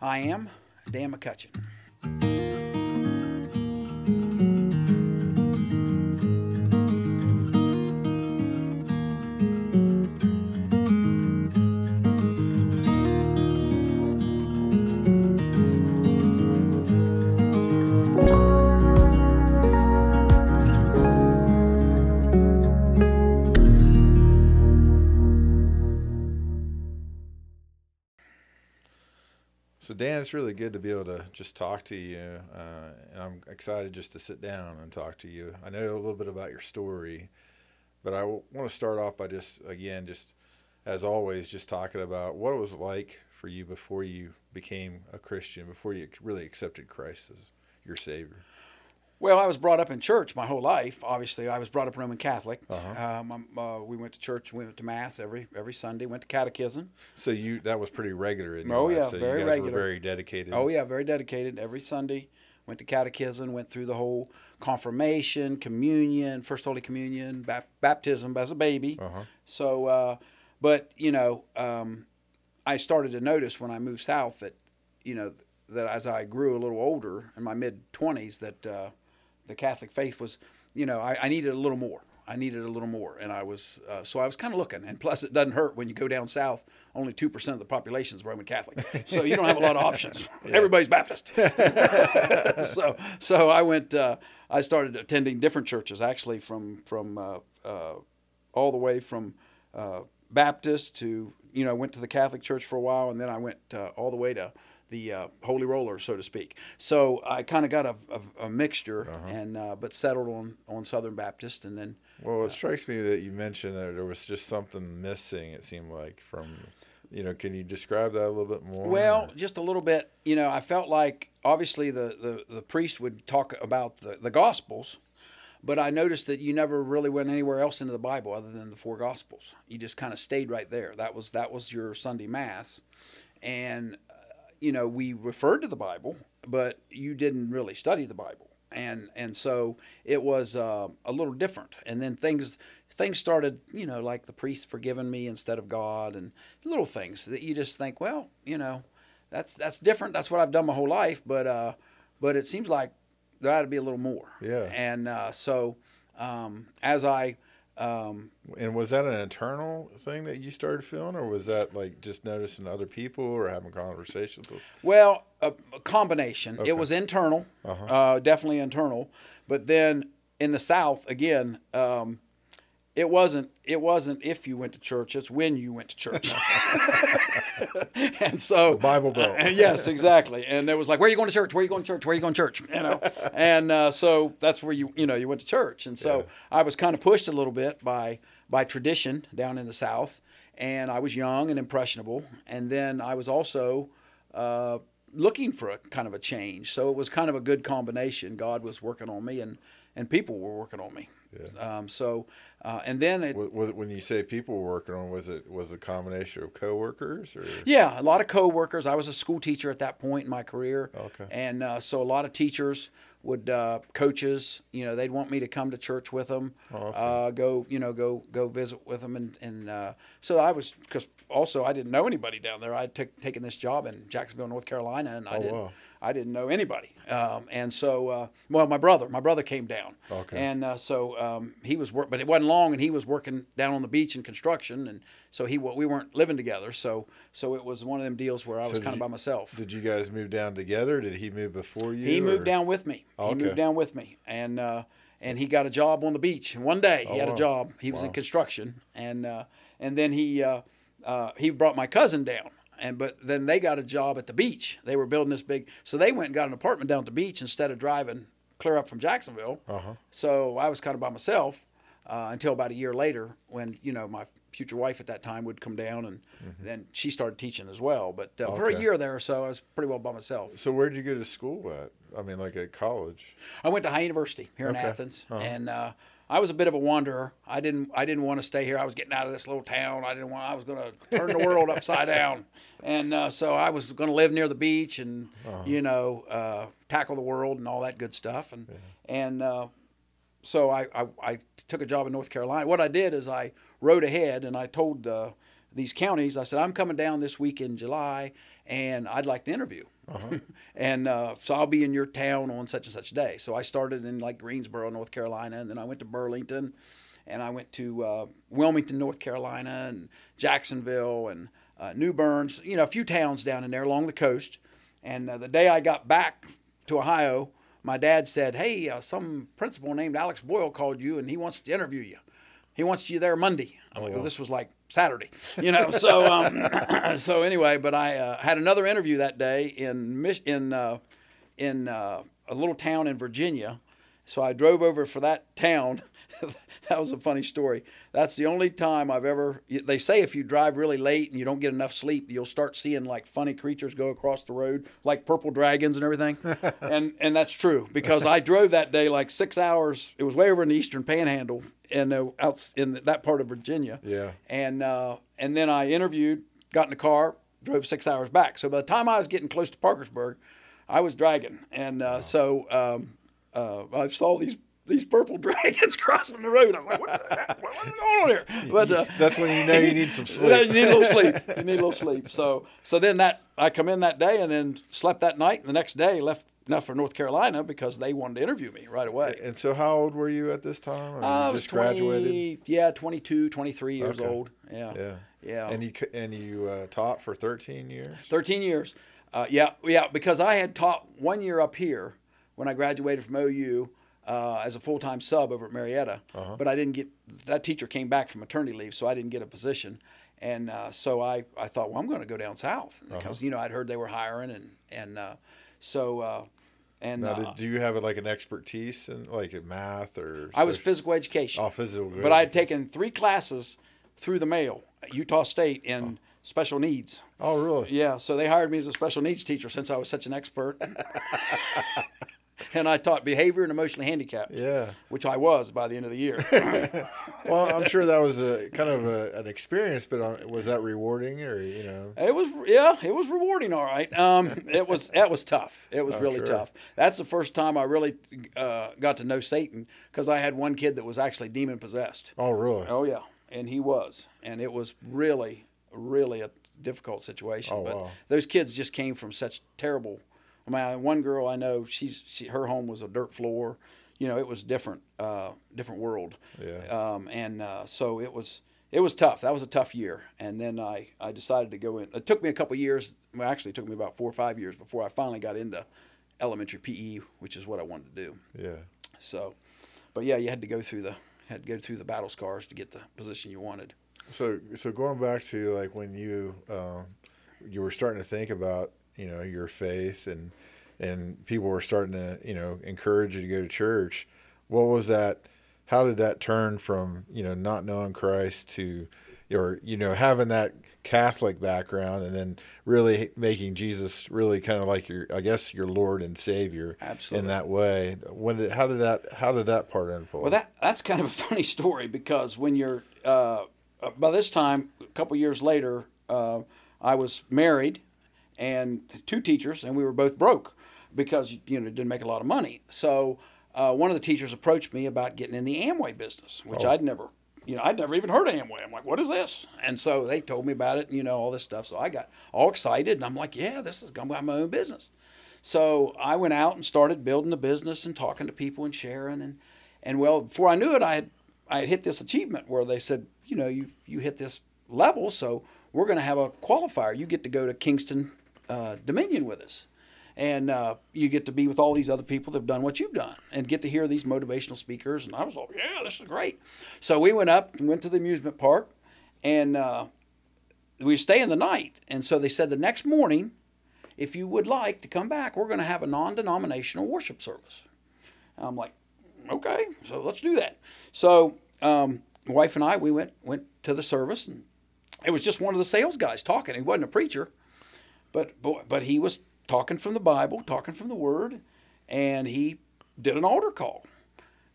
I am Dan McCutcheon. It's really good to be able to just talk to you, uh, and I'm excited just to sit down and talk to you. I know a little bit about your story, but I w- want to start off by just again, just as always, just talking about what it was like for you before you became a Christian, before you really accepted Christ as your Savior. Well, I was brought up in church my whole life. Obviously, I was brought up Roman Catholic. Uh-huh. Um, uh, we went to church. We went to mass every every Sunday. Went to catechism. So you that was pretty regular in your Oh, life. yeah, so very you guys regular. were very dedicated. Oh yeah, very dedicated. Every Sunday, went to catechism. Went through the whole confirmation, communion, first Holy Communion, bap- baptism as a baby. Uh-huh. So, uh, but you know, um, I started to notice when I moved south that, you know, that as I grew a little older in my mid twenties, that uh, the Catholic faith was, you know, I, I needed a little more. I needed a little more, and I was uh, so I was kind of looking. And plus, it doesn't hurt when you go down south. Only two percent of the population is Roman Catholic, so you don't have a lot of options. Everybody's Baptist. so so I went. Uh, I started attending different churches actually from from uh, uh, all the way from uh, Baptist to you know I went to the Catholic Church for a while, and then I went uh, all the way to the uh, Holy Roller, so to speak. So I kind of got a, a, a mixture, and uh, but settled on on Southern Baptist, and then Well, it strikes me that you mentioned that there was just something missing. It seemed like from, you know, can you describe that a little bit more? Well, just a little bit. You know, I felt like obviously the, the, the priest would talk about the, the Gospels, but I noticed that you never really went anywhere else into the Bible other than the four Gospels. You just kind of stayed right there. That was that was your Sunday Mass, and uh, you know we referred to the Bible, but you didn't really study the Bible, and and so it was uh, a little different. And then things things started, you know, like the priest forgiving me instead of God, and little things that you just think, well, you know, that's that's different. That's what I've done my whole life, but uh, but it seems like there ought to be a little more. Yeah. And uh, so um, as I um, And was that an internal thing that you started feeling, or was that like just noticing other people or having conversations with? Well, a, a combination. Okay. It was internal, Uh-huh. uh, definitely internal. But then in the South, again, um, it wasn't. It wasn't if you went to church. It's when you went to church. and so The Bible Belt. uh, yes, exactly. And it was like, where are you going to church? Where are you going to church? Where are you going to church? You know. and uh, so that's where you you know you went to church. And so Yeah. I was kind of pushed a little bit by by tradition down in the South. And I was young and impressionable. And then I was also uh, looking for a kind of a change. So it was kind of a good combination. God was working on me, and and people were working on me. Yeah. Um, so uh, and then it, Was, when you say people were working on? Was it was it a combination of coworkers or? Yeah, a lot of coworkers. I was a school teacher at that point in my career. Okay. And uh, so a lot of teachers would, uh, coaches, you know, they'd want me to come to church with them, Oh, that's uh, go, you know, go go visit with them, and and uh, so I was because also I didn't know anybody down there. I'd t- taken this job in Jacksonville, North Carolina, and I Oh, didn't. wow. I didn't know anybody, um, and so uh, well, my brother, my brother came down, Okay. and uh, so um, he was work, but it wasn't long, and he was working down on the beach in construction, and so he we weren't living together, so so it was one of them deals where I was kind of by myself. Did you guys move down together? Did he move before you? He moved down with me. Oh, He moved down with me, and uh, and he got a job on the beach. And one day he Oh, had wow. a job. He was in construction, and uh, and then he uh, uh, he brought my cousin down. And but then they got a job at the beach. They were building this big, so they went and got an apartment down at the beach instead of driving clear up from Jacksonville. Uh-huh. So I was kind of by myself uh, until about a year later, when you know my future wife at that time would come down, and then she started teaching as well. But uh, for a Mm-hmm. Year there or so, I was pretty well by myself. So where did you go to school at? I mean, like at college. I went to Ohio University here Okay. in Athens, Uh-huh. and uh, I was a bit of a wanderer. I didn't I didn't want to stay here. I was getting out of this little town. I didn't want. I was going to turn the world upside down, and uh, so I was going to live near the beach and Uh-huh. you know uh, tackle the world and all that good stuff. And and uh, so I, I I took a job in North Carolina. What I did is I rode ahead and I told. Uh, these counties, I said, I'm coming down this week in July, and I'd like to interview. and uh, so I'll be in your town on such and such day. So I started in like Greensboro, North Carolina, and then I went to Burlington, and I went to uh, Wilmington, North Carolina, and Jacksonville, and uh, New Bern. You know, a few towns down in there along the coast. And uh, the day I got back to Ohio, my dad said, "Hey, uh, some principal named Alex Boyle called you, and he wants to interview you. He wants you there Monday." I'm like, well, this was like Saturday, you know. So, um, so anyway, but I uh, had another interview that day in in uh, in uh, a little town in Virginia. So I drove over for that town. that was a funny story. That's the only time I've ever. They say if you drive really late and you don't get enough sleep, you'll start seeing like funny creatures go across the road, like purple dragons and everything. and and that's true because I drove that day like six hours. It was way over in the Eastern Panhandle in uh, out in that part of Virginia. Yeah. And uh, and then I interviewed, got in the car, drove six hours back. So by the time I was getting close to Parkersburg, I was dragging, and uh, wow. so um, uh, I saw these these purple dragons crossing the road. I'm like, what the heck? What's going on here? But uh, that's when you know you need some sleep. you need a little sleep. You need a little sleep. So so then that I come in that day and then slept that night. And the next day left enough for North Carolina because they wanted to interview me right away. And so how old were you at this time? Or uh, I was 20, graduated? Yeah, 22, 23 years okay. old. Yeah. Yeah. Yeah. And you and you uh, taught for 13 years? 13 years. Uh, yeah, yeah, because I had taught one year up here when I graduated from OU uh, as a full time sub over at Marietta, uh-huh. but I didn't get that teacher came back from maternity leave, so I didn't get a position. And uh, so I, I thought, well, I'm going to go down south uh-huh. because uh-huh. you know I'd heard they were hiring, and and uh, so uh, and now, did, uh, do you have like an expertise in like in math or? I was physical education. Oh, physical. But I had taken three classes through the mail at Utah State in oh. special needs. Oh, really? Yeah. So they hired me as a special needs teacher since I was such an expert. and I taught behavior and emotionally handicapped. Yeah, which I was by the end of the year. well, I'm sure that was a kind of a, an experience, but uh, was that rewarding or you know? It was, yeah, it was rewarding. All right, um, it was that was tough. It was oh, really sure. tough. That's the first time I really uh, got to know Satan because I had one kid that was actually demon possessed. Oh, really? Oh, yeah, and he was, and it was really, really a difficult situation. Oh, but wow. those kids just came from such terrible I mean, one girl I know, she's she, her home was a dirt floor. You know, it was different, uh, different world. Yeah. Um, and uh, so it was it was tough. That was a tough year. And then I, I decided to go in. It took me a couple years. Well, actually, it took me about four or five years before I finally got into elementary PE, which is what I wanted to do. Yeah. So, but yeah, you had to go through the had to go through the battle scars to get the position you wanted. So, so going back to like when you uh, you were starting to think about you know your faith and and people were starting to you know encourage you to go to church. What was that how did that turn from you know not knowing christ to or you know having that catholic background and then really making jesus really kind of like your i guess your lord and savior Absolutely. in that way? When did how did that how did that part unfold? Well that that's kind of a funny story because when you're uh, by this time a couple years later uh, i was married and two teachers, and we were both broke because you know didn't make a lot of money. So uh, one of the teachers approached me about getting in the Amway business, which oh. I'd never, you know, I'd never even heard of Amway. I'm like, what is this? And so they told me about it, and you know, all this stuff. So I got all excited, and I'm like, yeah, this is gonna be my own business. So I went out and started building the business and talking to people and sharing, and and well, before I knew it, I had I had hit this achievement where they said, you know, you you hit this level, so we're going to have a qualifier. You get to go to Kings uh, Dominion with us. And uh, you get to be with all these other people that have done what you've done and get to hear these motivational speakers. And I was like, yeah, this is great. So we went up and went to the amusement park and uh, we stay in the night. And so they said the next morning, if you would like to come back, we're going to have a non denominational worship service. And I'm like, okay, so let's do that. So um, my wife and I, we went, went to the service and it was just one of the sales guys talking. He wasn't a preacher. But, but, but he was talking from the Bible, talking from the Word, and he did an altar call.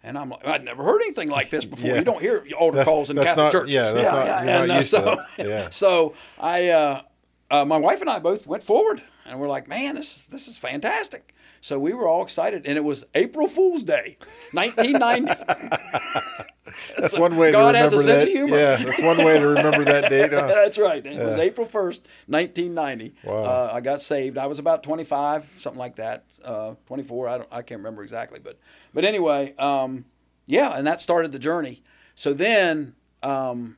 And I'm like, I'd never heard anything like this before. Yeah. You don't hear altar that's, calls in Catholic not, churches. Yeah, that's yeah, not, yeah. and, uh, so, yeah. so I, uh, uh, my wife and I both went forward, and we're like, man, this is this is fantastic. So we were all excited, and it was April Fool's Day, 1990. That's one way God to has remember a sense that. of humor. Yeah, that's one way to remember that date. huh? That's right. It was April 1st, 1990. Wow. Uh, I got saved. I was about 25, something like that. Uh, 24, I, don't, I can't remember exactly. But, but anyway, um, yeah, and that started the journey. So then, um,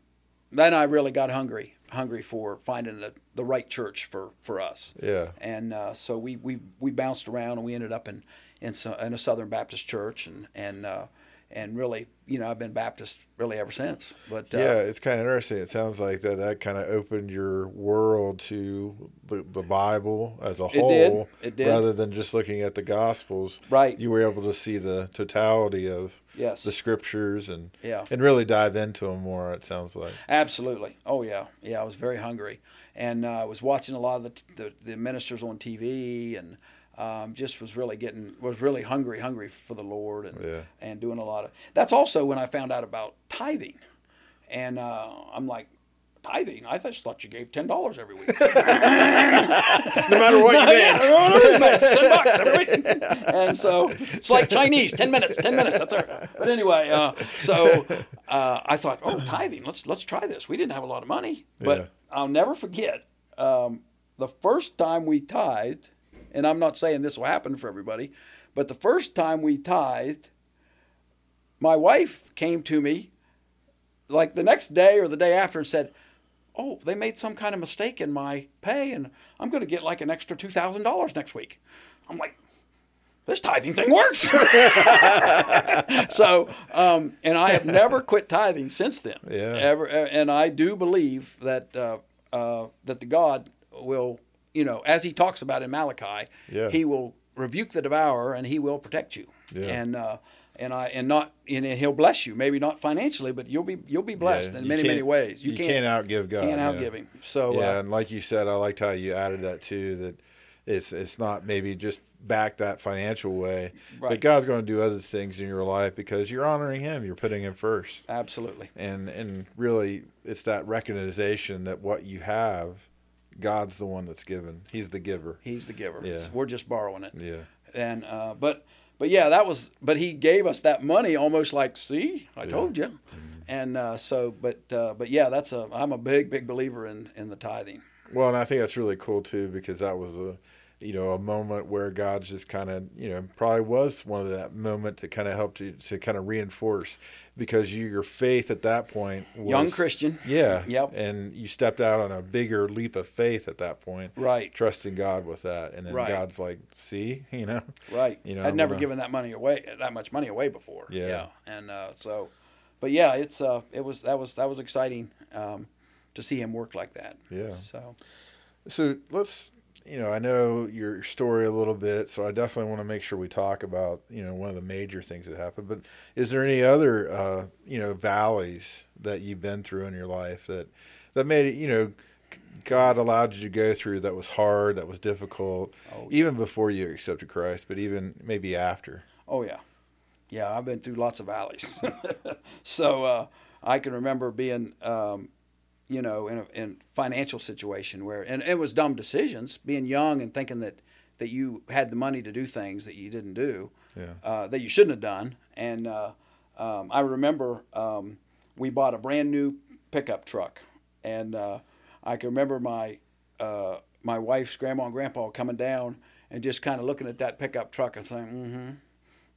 then I really got hungry, hungry for finding the, the right church for, for us. Yeah. And uh, so we, we, we bounced around and we ended up in, in, so, in a Southern Baptist church and, and, uh, and really, you know, I've been Baptist really ever since. But uh, Yeah, it's kind of interesting. It sounds like that that kind of opened your world to the, the Bible as a did. whole, It did. rather than just looking at the Gospels. Right. You were able to see the totality of Yes. the Scriptures and Yeah. and really dive into them more. It sounds like. Absolutely. Oh yeah, yeah. I was very hungry, and uh, I was watching a lot of the, the, the ministers on TV, and um, just was really getting was really hungry, hungry for the Lord, and Yeah. and doing a lot of. That's also when I found out about tithing, and uh, I'm like. Tithing? I just thought you gave ten dollars every week. No matter what you did. no, no, no, ten bucks every week. And so it's like Chinese, ten minutes, ten minutes. That's all right. But anyway, uh, so uh, I thought, oh, tithing. Let's let's try this. We didn't have a lot of money, but Yeah. I'll never forget um, the first time we tithed. And I'm not saying this will happen for everybody, but the first time we tithed, my wife came to me like the next day or the day after and said, oh, they made some kind of mistake in my pay, and I'm going to get like an extra two thousand dollars next week. I'm like, this tithing thing works. so, um, and I have never quit tithing since then. Yeah. Ever, and I do believe that uh, uh, that the God will, you know, as He talks about in Malachi, Yeah. He will rebuke the devourer and He will protect you. Yeah. And uh, and I and not and He'll bless you. Maybe not financially, but you'll be you'll be blessed Yeah, in many many ways. You, can't, outgive God. can't outgive Him. So Yeah, uh, and like you said, I liked how you added that too. That it's it's not maybe just back that financial way, but God's going to do other things in your life because you're honoring Him. You're putting Him first, absolutely. and and really, it's that recognition that what you have, God's the one that's given. He's the giver. He's the giver. Yeah. It's- We're just borrowing it. Yeah, And uh, but but yeah, that was. But he gave us that money almost like, see, I told you. And uh, so, but uh, but yeah, that's a. I'm a big big believer in in the tithing. Well, and I think that's really cool too because that was a, you know, a moment where God's just kind of, you know, probably was one of that moment to kind of help you to kind of reinforce because you, your faith at that point was Young Christian. Yeah. Yep. And you stepped out on a bigger leap of faith at that point. Right. Trusting God with that, and then Right. God's like, see, you know, Right. You know, I'd I'm never gonna- given that money away, that much money away before. Yeah. And uh, so, but yeah, it's uh, it was that was that was exciting um, to see him work like that. Yeah. So So let's, you know, I know your story a little bit, so I definitely want to make sure we talk about, you know, one of the major things that happened. But is there any other, uh, you know, valleys that you've been through in your life that that made it, you know, God allowed you to go through that was hard, that was difficult, Oh, even before you accepted Christ, but even maybe after? Oh yeah, yeah. I've been through lots of valleys, so uh, I can remember being, um, you know, in a in financial situation where, and it was dumb decisions. Being young and thinking that that you had the money to do things that you didn't do, Yeah. uh, that you shouldn't have done. And uh, um, I remember um, we bought a brand new pickup truck, and uh, I can remember my uh, my wife's grandma and grandpa coming down and just kind of looking at that pickup truck and saying,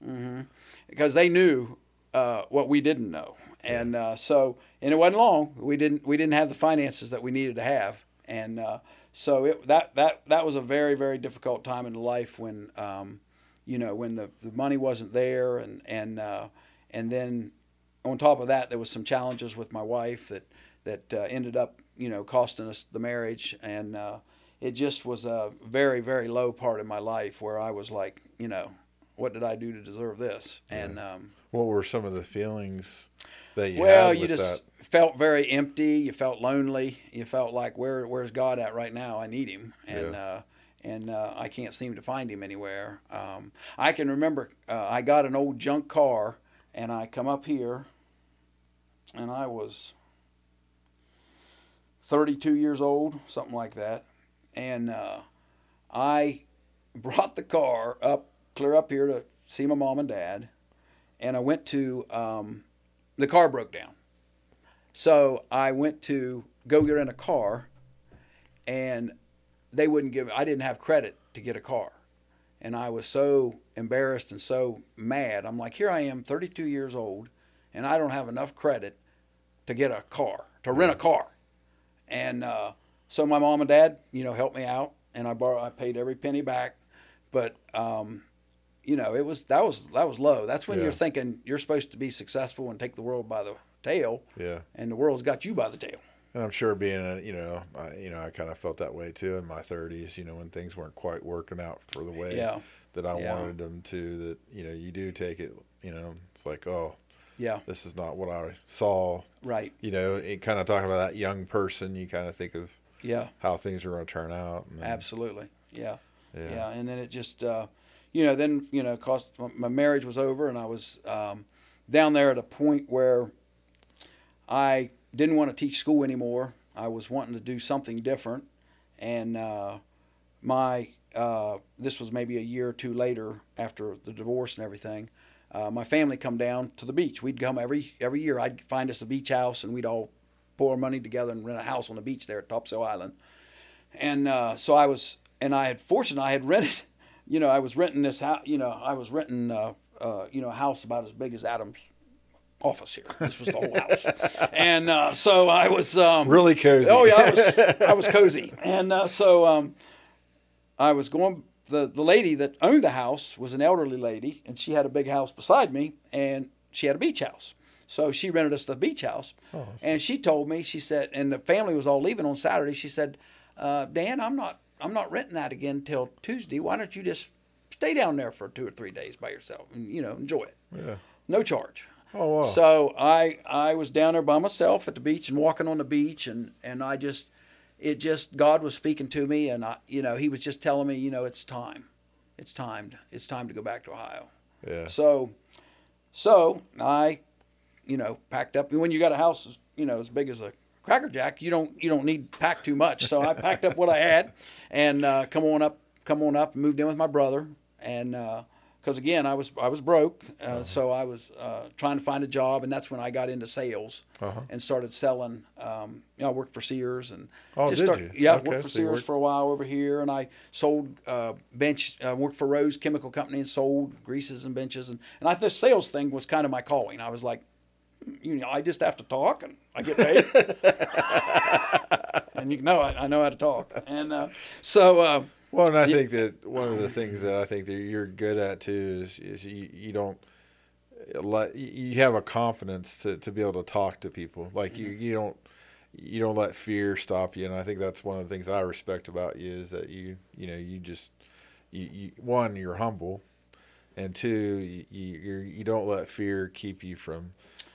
"Mm-hmm, mm-hmm," because they knew uh, what we didn't know, and uh, so and it wasn't long. We didn't we didn't have the finances that we needed to have, and uh, so it, that that that was a very very difficult time in life when. Um, you know, when the, the money wasn't there, and and uh, and then on top of that, there was some challenges with my wife that that uh, ended up, you know, costing us the marriage, and uh, it just was a very very low part of my life where I was like, you know, what did I do to deserve this? And um, What were some of the feelings that you well, you just that? felt very empty. You felt lonely. You felt like where where's God at right now? I need Him, and Yeah. uh, and uh, I can't seem to find Him anywhere. Um, I can remember uh, I got an old junk car, and I come up here, and I was 32 years old, something like that, and uh, I brought the car up clear up here to see my mom and dad, and I went to um, the car broke down. So I went to go get in a car, and they wouldn't give. I didn't have credit to get a car, and I was so embarrassed and so mad. I'm like, here I am, 32 years old, and I don't have enough credit to get a car to rent a car, and uh, so my mom and dad, you know, helped me out, and I borrowed. I paid every penny back, but um, you know, it was that was that was low. That's when Yeah. you're thinking you're supposed to be successful and take the world by the tail, Yeah. and the world's got you by the tail. And I'm sure being a, you know, I, you know, I kind of felt that way too in my 30s, you know, when things weren't quite working out for the way Yeah. that I Yeah. wanted them to, that, you know, you do take it, you know, it's like, oh, Yeah, this is not what I saw, right. you know, it kind of talking about that young person, you kind of think of Yeah, how things are going to turn out. And then, absolutely. Yeah. Yeah. yeah, And then it just, uh, you know, then you know, cost my marriage was over, and I was um, down there at a point where I didn't want to teach school anymore. I was wanting to do something different, and uh, my uh, this was maybe a year or two later after the divorce and everything. Uh, my family come down to the beach. We'd come every every year. I'd find us a beach house, and we'd all pour money together and rent a house on the beach there at Topsail Island. And uh, so I was, and I had fortunate I had rented, you know, I was renting this house. You know, I was renting, uh, uh, you know, a house about as big as Adam's office here. This was the whole house, and uh, so I was um, Really cozy. Oh yeah, I was, I was cozy, and uh, so um, I was going. The the lady that owned the house was an elderly lady, and she had a big house beside me, and she had a beach house. So she rented us the beach house, and she told me she said, and the family was all leaving on Saturday. She said, uh, "Dan, I'm not I'm not renting that again till Tuesday. Why don't you just stay down there for two or three days by yourself and you know enjoy it? Yeah. No charge." Oh, wow. So I I was down there by myself at the beach and walking on the beach and and I just it just God was speaking to me and I you know he was just telling me you know it's time it's time it's time to go back to Ohio. yeah. So so I you know packed up and when you got a house you know as big as a cracker jack you don't you don't need pack too much. So I packed up what I had and uh, come on up come on up moved in with my brother. And because again I was I was broke uh, so I was uh, trying to find a job. And that's when I got into sales Uh-huh. and started selling um, you know I worked for Sears and Oh, just did start- you? yeah Okay, worked for so Sears worked- for a while over here. And I sold uh, bench uh, worked for Rose Chemical Company and sold greases and benches. And and I this sales thing was kind of my calling. I was like you know, I just have to talk and I get paid. and you know, I, I know how to talk. And uh, so, uh, Well, and I think that one of the things that I think that you're good at too is, is you, you don't let you have a confidence to, to be able to talk to people. Like you, you don't you don't let fear stop you. And I think that's one of the things I respect about you is that you you know you just you, you one you're humble, and two you you you're, you don't let fear keep you from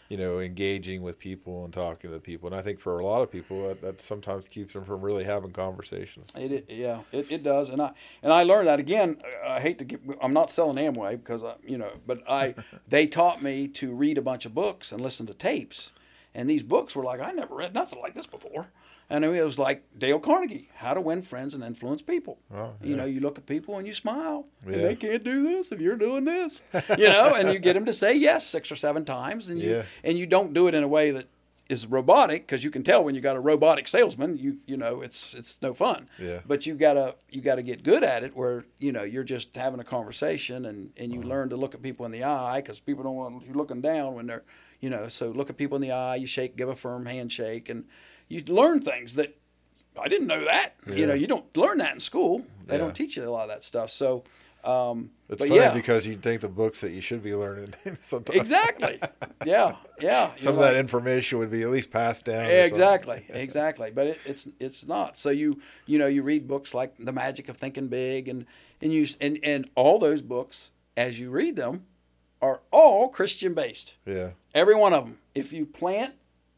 you know engaging with people and talking to people. And I think for a lot of people that, that sometimes keeps them from really having conversations. It, it yeah, it, it does, and I and I learned that again. I hate to get. I'm not selling Amway because I, you know, but I they taught me to read a bunch of books and listen to tapes, and these books were like I never read nothing like this before, and it was like Dale Carnegie, How to Win Friends and Influence People. Oh, You know, you look at people and you smile, Yeah. and they can't do this if you're doing this, you know, and you get them to say yes six or seven times, and you Yeah. and you don't do it in a way that is robotic because you can tell when you got a robotic salesman, you you know it's it's no fun. Yeah. But you gotta you gotta get good at it where you know you're just having a conversation and and you uh-huh. learn to look at people in the eye because people don't want you looking down when they're you know so look at people in the eye, you shake, give a firm handshake, and you learn things that I didn't know that. Yeah. You know, you don't learn that in school. They Yeah. don't teach you a lot of that stuff. So. Um, It's but funny yeah, because you think the books that you should be learning sometimes exactly. Yeah, yeah. some of that information would be at least passed down. or Yeah, something. exactly, exactly. But it, it's it's not. So you you know you read books like The Magic of Thinking Big, and and you and and all those books as you read them are all Christian based. Yeah. Every one of them. If you plant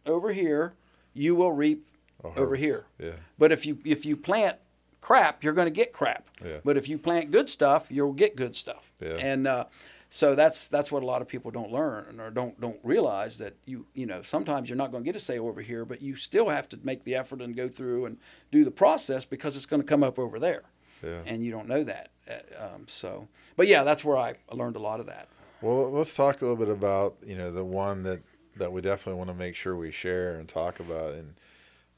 over here, you will reap over here. Yeah. But if you if you plant crap, you're going to get crap. Yeah. But if you plant good stuff, you'll get good stuff. Yeah. And uh, so that's that's what a lot of people don't learn or don't don't realize that you you know sometimes you're not going to get a sale over here, but you still have to make the effort and go through and do the process because it's going to come up over there. Yeah. And you don't know that. Uh, Um, so, but yeah, that's where I learned a lot of that. Well, let's talk a little bit about you know the one that that we definitely want to make sure we share and talk about. And,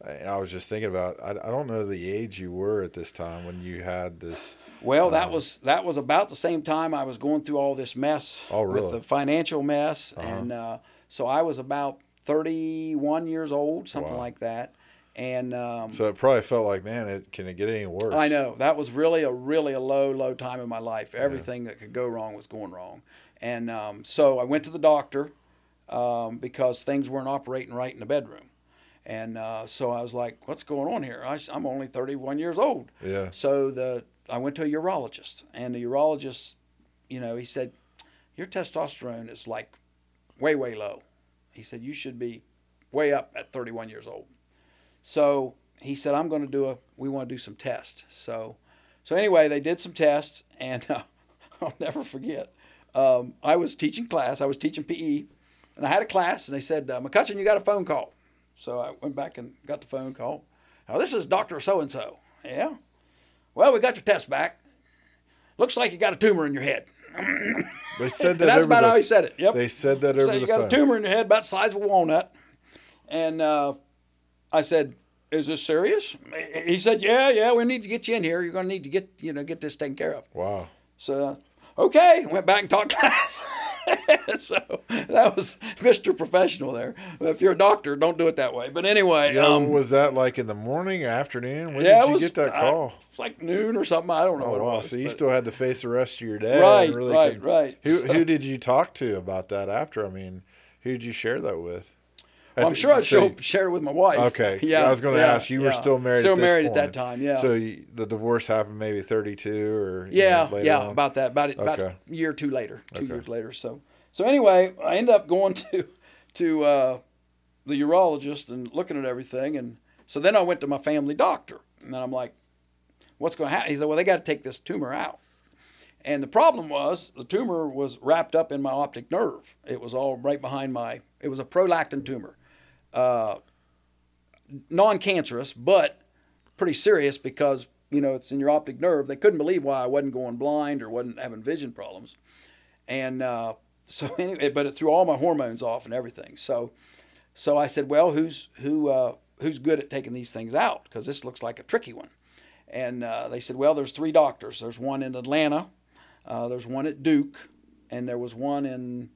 and I was just thinking about I, I don't know the age you were at this time when you had this. Well, that Um, was that was about the same time I was going through all this mess Oh, really? with the financial mess, Uh-huh. and uh, so I was about 31 years old, something Wow. like that. And um, So it probably felt like, man, it can it get any worse? I know that was really a really a low low time in my life. Everything that could go wrong was going wrong, and um, so I went to the doctor um, because things weren't operating right in the bedroom, and uh, so I was like, "What's going on here? I, I'm only 31 years old." Yeah. So the I went to a urologist, and the urologist, you know, he said, "Your testosterone is like way way low." He said, "You should be way up at 31 years old." So he said, "I'm going to do a. We want to do some tests." So, so anyway, they did some tests, and uh, I'll never forget. Um, I was teaching class. I was teaching PE, and I had a class, and they said, uh, "McCutcheon, you got a phone call." So I went back and got the phone call. Now this is Doctor So and So. Yeah. Well, we got your test back. Looks like you got a tumor in your head. They said that that's about the, how he said it. Yep. They said that over So over you the got phone. a tumor in your head about the size of a walnut. And uh, I said, "Is this serious?" He said, "Yeah, yeah. We need to get you in here. You're going to need to get you know get this taken care of." Wow. So, okay, went back and taught class. so that was Mr. Professional there. If you're a doctor, don't do it that way. But anyway, Yeah, um, was that like in the morning or afternoon? When yeah, did you was, get that I- call? it's like noon or something. I don't know Oh what it wow! was. So you but- still had to face the rest of your day. Right, really right, could- right. Who So- who did you talk to about that after? I mean, who did you share that with? Well, I'm sure I'd so show, share it with my wife. Okay. Yeah. I was going to yeah, ask. You were still married. Still at married at that time. Yeah. So you, the divorce happened maybe 32 or yeah, know, yeah, on? about that. About it. About a year or two later. Two Okay. years later. So, so anyway, I ended up going to to uh, the urologist and looking at everything, and so then I went to my family doctor, and then I'm like, "What's going to happen?" He said, "Well, they got to take this tumor out." And the problem was the tumor was wrapped up in my optic nerve. It was all right behind my. It was a prolactin tumor, uh, non-cancerous, but pretty serious because you know it's in your optic nerve. They couldn't believe why I wasn't going blind or wasn't having vision problems, and uh, so anyway, but it threw all my hormones off and everything. So, so I said, well, who's who uh, who's good at taking these things out? Because this looks like a tricky one. And uh, they said, well, there's three doctors. There's one in Atlanta, uh, there's one at Duke, and there was one in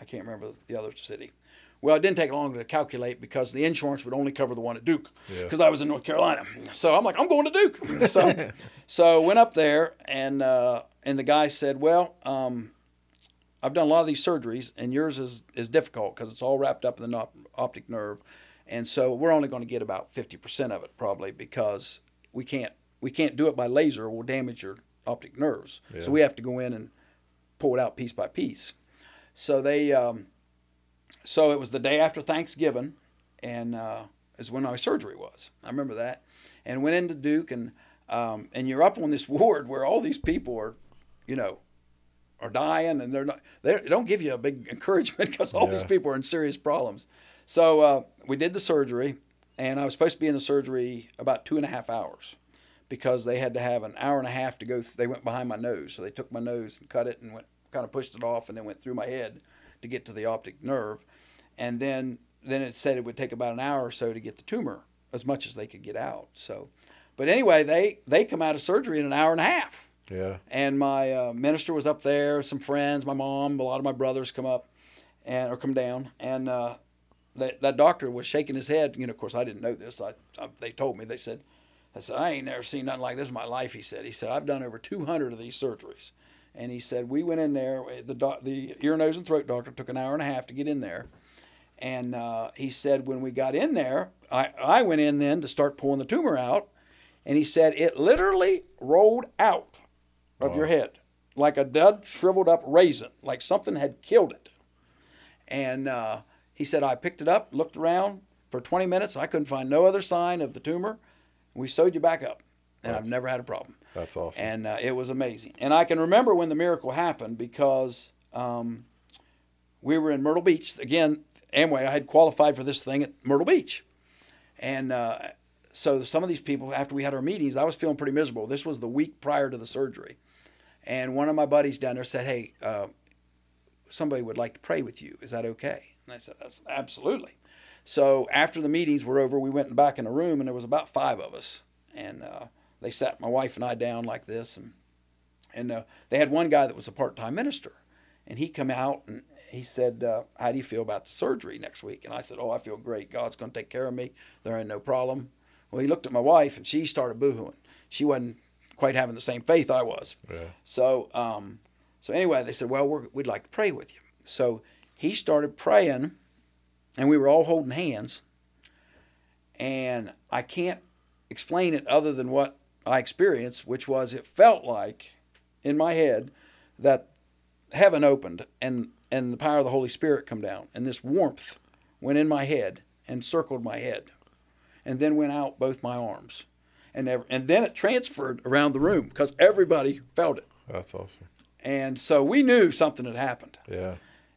I can't remember the other city. Well, it didn't take long to calculate because the insurance would only cover the one at Duke Yeah. because I was in North Carolina. So I'm like, I'm going to Duke. So, so went up there and uh, and the guy said, well, um, I've done a lot of these surgeries and yours is is difficult because it's all wrapped up in the op- optic nerve, and so we're only going to get about fifty percent of it probably because we can't we can't do it by laser. We'll damage your optic nerves. Yeah. So we have to go in and pull it out piece by piece. So they, um, so it was the day after Thanksgiving, and uh, is when my surgery was. I remember that, and went into Duke, and um, and you're up on this ward where all these people are, you know, are dying, and they're not. They don't give you a big encouragement because all these people are in serious problems. So uh, we did the surgery, and I was supposed to be in the surgery about two and a half hours because they had to have an hour and a half to go. Th- they went behind my nose, so they took my nose and cut it and went kind of pushed it off, and then went through my head to get to the optic nerve, and then then it said it would take about an hour or so to get the tumor as much as they could get out. So, but anyway, they they come out of surgery in an hour and a half Yeah. and my uh, minister was up there, some friends, my mom, a lot of my brothers come up and or come down, and uh, that that doctor was shaking his head. You know, of course, I didn't know this. I, I they told me. They said, I said I ain't never seen nothing like this in my life. He said. He said I've done over 200 of these surgeries, and he said we went in there. The doc, the ear, nose, and throat doctor took an hour and a half to get in there. And uh, he said, when we got in there, I, I went in then to start pulling the tumor out. And he said, it literally rolled out of your head like a dead, shriveled up raisin, like something had killed it. And uh, he said, I picked it up, looked around for 20 minutes. I couldn't find no other sign of the tumor. We sewed you back up. And I've never had a problem. That's awesome. And uh, it was amazing. And I can remember when the miracle happened because um, we were in Myrtle Beach. Again, Amway, I had qualified for this thing at Myrtle Beach. And uh, so some of these people, after we had our meetings, I was feeling pretty miserable. This was the week prior to the surgery. And one of my buddies down there said, Hey, uh, somebody would like to pray with you. Is that okay? And I said, absolutely. So after the meetings were over, we went back in the room, and there was about five of us, and uh, they sat my wife and I down like this, and and uh, they had one guy that was a part-time minister, and he come out and he said, uh, "How do you feel about the surgery next week?" And I said, "Oh, I feel great. God's going to take care of me. There ain't no problem." Well, he looked at my wife, and she started boohooing. She wasn't quite having the same faith I was. Yeah. So, um, so anyway, they said, "Well, we're, we'd like to pray with you." So he started praying, and we were all holding hands. And I can't explain it other than what I experienced, which was it felt like in my head that heaven opened and and the power of the Holy Spirit come down, and this warmth went in my head and circled my head, and then went out both my arms, and ev- and then it transferred around the room because everybody felt it, That's awesome. and so we knew something had happened, Yeah.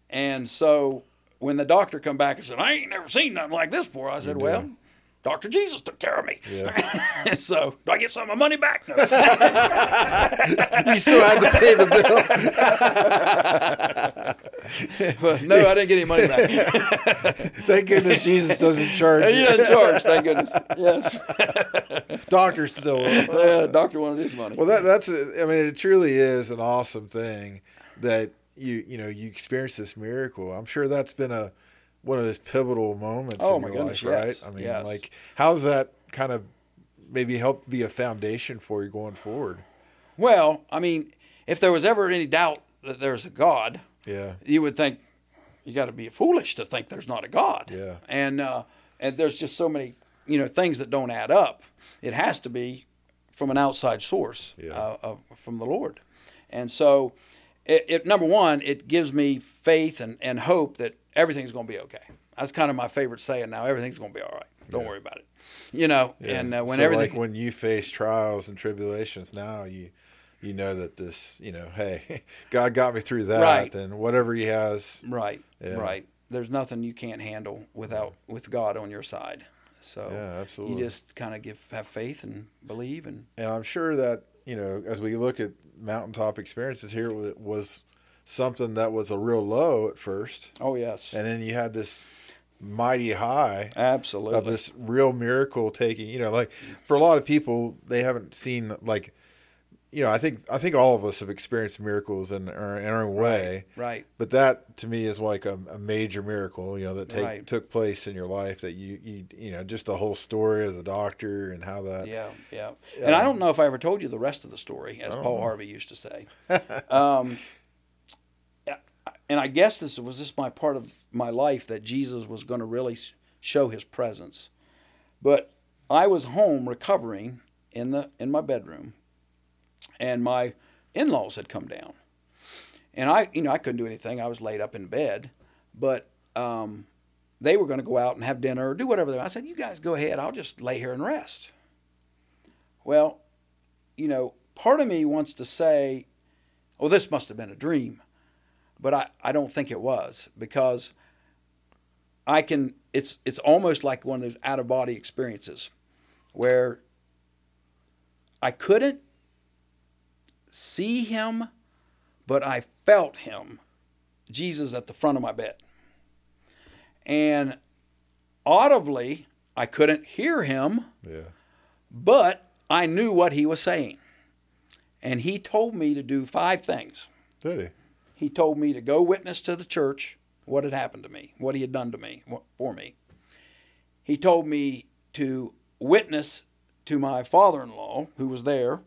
and so when the doctor come back and said, "I ain't never seen nothing like this before," I said, "Well." Dr. Jesus took care of me. Yeah. so, do I get some of my money back? No. you still had to pay the bill. But no, I didn't get any money back. Thank goodness Jesus doesn't charge he you. doesn't charge, thank goodness. Yes. Doctor still. Yeah, doctor wanted his money. Well, that, that's. A, I mean, it truly is an awesome thing that you you know you experience this miracle. I'm sure that's been a one of those pivotal moments Oh, in my your goodness, life, right? I mean, yes. like, how's that kind of maybe help be a foundation for you going forward? well, I mean, if there was ever any doubt that there's a God, Yeah, you would think you got to be foolish to think there's not a God. Yeah. And uh, and there's just so many you know things that don't add up. It has to be from an outside source, Yeah. uh, of, from the Lord. And so, it, it number one, it gives me faith and, and hope that everything's going to be okay. That's kind of my favorite saying now. Everything's going to be all right. Don't Yeah. worry about it. You know, yeah. and uh, when so everything like when you face trials and tribulations now, you you know that this, you know, hey, God got me through that, Right. and whatever He has, Right. Yeah. Right. There's nothing you can't handle without with God on your side. So Yeah, absolutely. you just kind of give have faith and believe and and I'm sure that you know, as we look at mountaintop experiences here, it was something that was a real low at first, oh yes, and then you had this mighty high absolutely. of this real miracle taking. You know, like for a lot of people, they haven't seen like, you know, I think I think all of us have experienced miracles in our, in our way. right. But that to me is like a, a major miracle, you know, that take, Right. took place in your life. That you, you, you know, just the whole story of the doctor and how that. Yeah, yeah. And I don't know if I ever told you the rest of the story, as Paul Harvey used to say. um, and I guess this was just my part of my life that Jesus was going to really show His presence. But I was home recovering in the in my bedroom, and my in-laws had come down, and I, you know, I couldn't do anything. I was laid up in bed, but um, they were going to go out and have dinner or do whatever. They, I said, "You guys go ahead. I'll just lay here and rest." Well, you know, part of me wants to say, "Well, this must have been a dream," but I, I don't think it was because I can. It's it's almost like one of those out of body experiences where I couldn't see him, but I felt him, Jesus at the front of my bed. And audibly, I couldn't hear him, Yeah. but I knew what he was saying. And he told me to do five things. Did he? He told me to go witness to the church what had happened to me, what he had done to me, for me. He told me to witness to my father in law, who was there.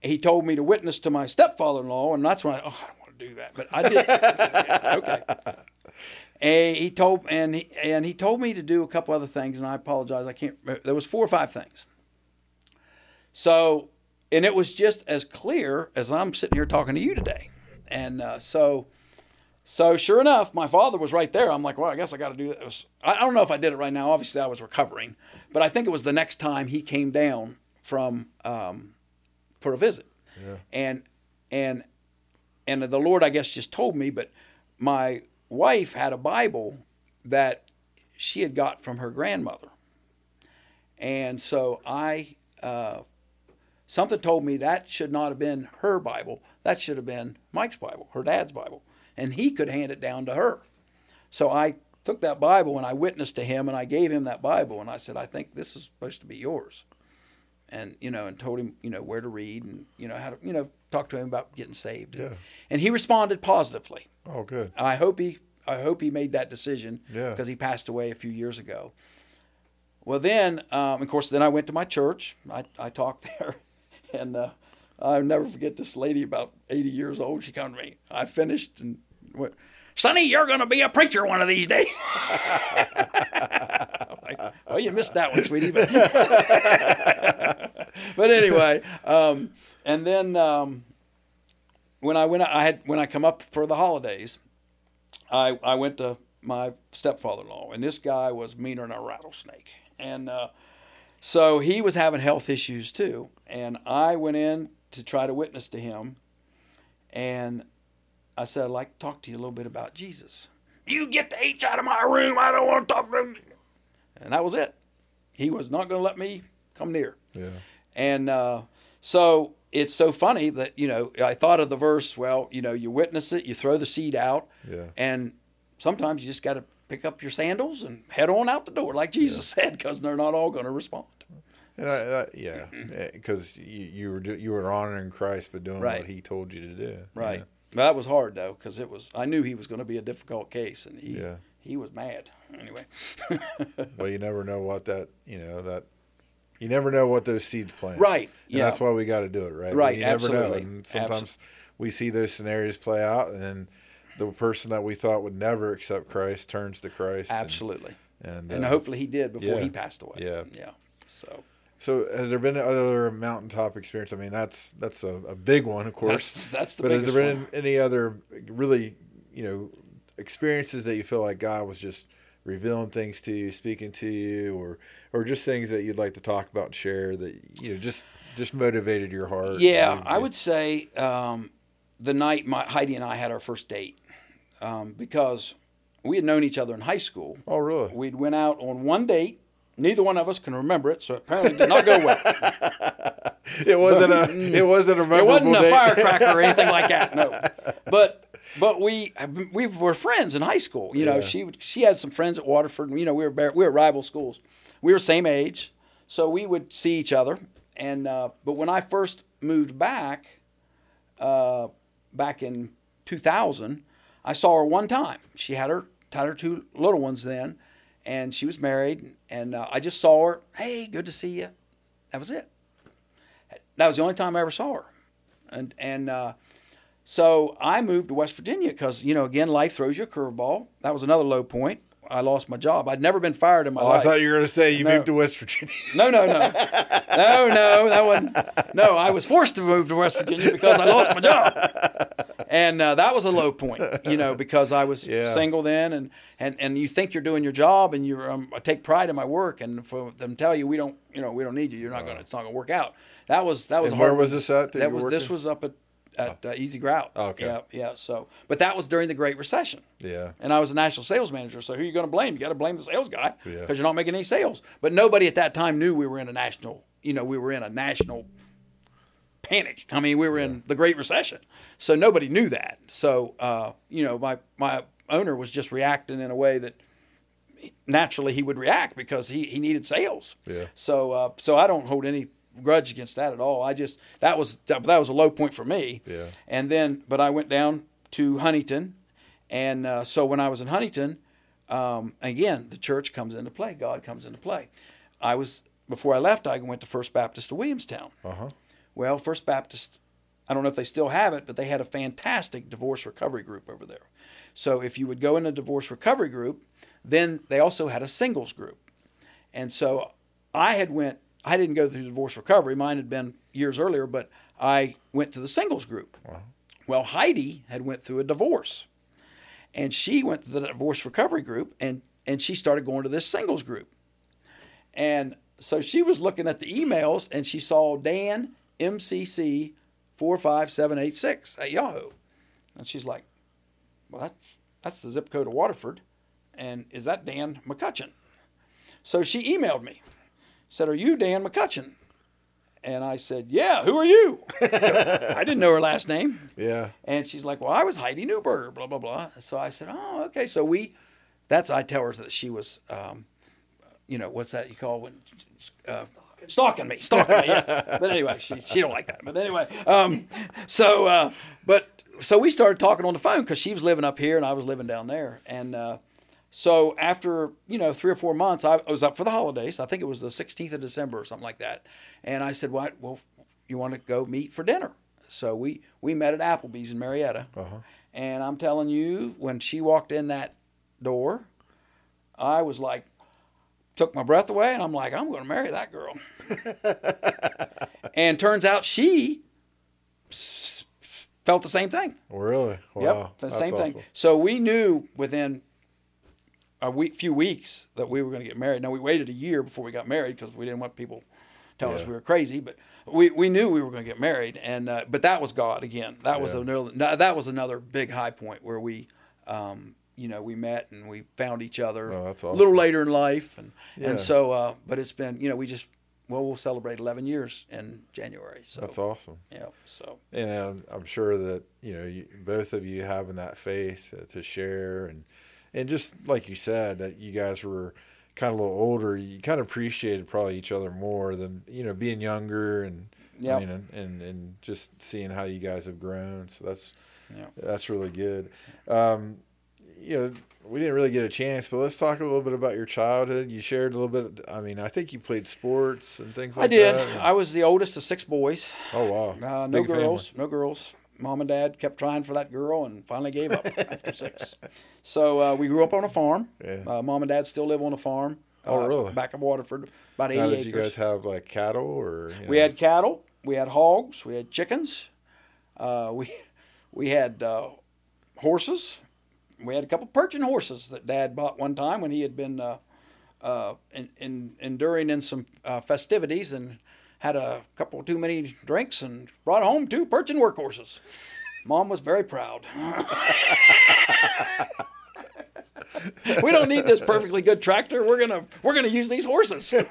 He told me to witness to my stepfather in law, and that's when I, oh, I don't want to do that. But I did. okay. And he told and he, and he told me to do a couple other things, and I apologize. I can't. There was four or five things. So, and it was just as clear as I'm sitting here talking to you today, and uh, so, so sure enough, my father was right there. I'm like, well, I guess I got to do this. I, don't know if I did it right now. Obviously, I was recovering, but I think it was the next time he came down from um, for a visit, Yeah. and and and the Lord, I guess, just told me, but my wife had a Bible that she had got from her grandmother. And so I uh, something told me that should not have been her Bible. That should have been Mike's Bible, her dad's Bible, and he could hand it down to her. So I took that Bible and I witnessed to him and I gave him that Bible and I said, I think this is supposed to be yours. And you know, and told him, you know, where to read and you know how to, you know, talk to him about getting saved. Yeah. And he responded positively. Oh, good. I hope he I hope he made that decision Yeah. because he passed away a few years ago. Well, then, um, of course, then I went to my church. I, I talked there, and uh, I'll never forget this lady, about 80 years old. She came to me. I finished and went, Sonny, you're going to be a preacher one of these days. I'm like, oh, you missed that one, sweetie. But, but anyway, um, and then um, when I went, I had when I come up for the holidays, I I went to my stepfather-in-law, and this guy was meaner than a rattlesnake, and uh, so he was having health issues too, and I went in to try to witness to him, and I said, I'd like to talk to you a little bit about Jesus. You get the H out of my room. I don't want to talk to you. And that was it. He was not going to let me come near. Yeah. And uh, so it's so funny that, you know, I thought of the verse, well, you know, you witness it, you throw the seed out, Yeah. and sometimes you just got to pick up your sandals and head on out the door, like Jesus said, because they're not all going to respond. And I, I, yeah, because you, you were do, you were honoring Christ, but doing Right. what He told you to do. Right. That was hard though, because it was. I knew he was going to be a difficult case, and he Yeah. he was mad. Anyway, Well, you never know what that you know that you never know what those seeds plant. right? And that's why we got to do it, right? Right, You never know. absolutely. And sometimes we see those scenarios play out, and then the person that we thought would never accept Christ turns to Christ. absolutely. And, And, uh, hopefully he did before yeah. he passed away. Yeah. Yeah. So So, has there been other mountaintop experience? I mean, that's that's a, a big one, of course. that's that's the but has there been one. any other really, you know, experiences that you feel like God was just revealing things to you, speaking to you, or or just things that you'd like to talk about and share that you know just just motivated your heart? Yeah, I would say um, the night my Heidi and I had our first date, um, because we had known each other in high school. Oh, really? We'd went out on one date. Neither one of us can remember it, so apparently it did not go well. It wasn't a. It wasn't a It wasn't a firecracker or anything like that. No, but but we we were friends in high school. You know, Yeah. she she had some friends at Waterford. and, You know, we were we were rival schools. We were same age, so we would see each other. And uh, but when I first moved back, uh, back in 2000, I saw her one time. She had her had her two little ones then, and she was married. And uh, I just saw her. Hey, good to see you. That was it. That was the only time I ever saw her, and and uh, so I moved to West Virginia because you know again life throws you a curveball. That was another low point. I lost my job. I'd never been fired in my life. Oh, I thought you were going to say you No. moved to West Virginia. No, no, no, no, no. That wasn't. No, I was forced to move to West Virginia because I lost my job, and uh, that was a low point. You know, because I was Yeah. single then, and and and you think you're doing your job, and you um, I take pride in my work, and for them to tell you we don't, you know, we don't need you. You're not going. to It's not going to work out. That was that was. And hard where was this at that That was this was up at at uh, EZ Grout. Oh, okay. Yeah, yeah. So, but that was during the Great Recession. yeah. And I was a national sales manager, so who are you going to blame? You got to blame the sales guy because Yeah. you're not making any sales. But nobody at that time knew we were in a national, you know, we were in a national panic. I mean, we were in the Great Recession, so nobody knew that. So, uh, you know, my my owner was just reacting in a way that naturally he would react because he, he needed sales. Yeah. So uh, so I don't hold any grudge against that at all. I just that was that, that was a low point for me. Yeah. And then, but I went down to Huntington, and uh, so when I was in Huntington, um, again the church comes into play. God comes into play. I was before I left. I went to First Baptist of Williamstown. Uh huh. Well, First Baptist, I don't know if they still have it, but they had a fantastic divorce recovery group over there. So if you would go in a divorce recovery group, then they also had a singles group. And so I had went I didn't go through divorce recovery. Mine had been years earlier, but I went to the singles group. Well, Heidi had went through a divorce. And she went to the divorce recovery group and and she started going to this singles group. And so she was looking at the emails and she saw Dan MCC 45786 at Yahoo. And she's like, well, that's, that's the zip code of Waterford. And is that Dan McCutcheon? So she emailed me, said, Are you Dan McCutcheon? And I said, "Yeah, who are you?" I didn't know her last name. Yeah. And she's like, "Well, I was Heidi Newberger." Blah blah blah. So I said, "Oh, okay." So we, that's I tell her that she was, um, you know, what's that you call when, uh, stalking me, stalking me. Yeah. But anyway, she she don't like that. But anyway, um, so uh, but so we started talking on the phone because she was living up here and I was living down there, and uh, so after you know three or four months, I was up for the holidays. I think it was the 16th of December or something like that, and I said, "What? Well, you want to go meet for dinner?" So we we met at Applebee's in Marietta, Uh-huh. and I'm telling you, when she walked in that door, I was like, took my breath away, and I'm like, I'm going to marry that girl. and turns out she s- felt the same thing. Really? Wow. Yep, the That's same awesome. thing. So we knew within a week, few weeks that we were going to get married. Now we waited a year before we got married because we didn't want people telling us we were crazy. But we, we knew we were going to get married, and uh, but that was God again. That was Yeah. another that was another big high point where we. Um, you know, we met and we found each other Oh, that's a little later in life, and Yeah. and so, uh, but it's been, you know, we just, well, we'll celebrate 11 years in January. So That's awesome. yeah, so And I'm, I'm sure that you know you, both of you having that faith to share and and just like you said that you guys were kind of a little older, you kind of appreciated probably each other more than you know being younger and Yep. I mean and, and and just seeing how you guys have grown. So that's yeah. that's really good. Um, you know, we didn't really get a chance, but let's talk a little bit about your childhood. You shared a little bit. I mean, I think you played sports and things like that. I did. that. I was the oldest of six boys. oh wow, Uh, no big family. girls, no girls. Mom and dad kept trying for that girl and finally gave up after six. So uh, we grew up on a farm. Yeah. Uh, Mom and dad still live on a farm. Oh, uh, really? Back of Waterford, about 80 Now, did acres. you guys have like cattle or? you we know? had cattle, we had hogs, we had chickens, uh, we we had uh, horses. We had a couple Percheron horses that Dad bought one time when he had been uh, uh, in, in, enduring in some uh, festivities and had a couple too many drinks and brought home two Percheron work horses. Mom was very proud. we don't need this perfectly good tractor. We're gonna we're gonna use these horses.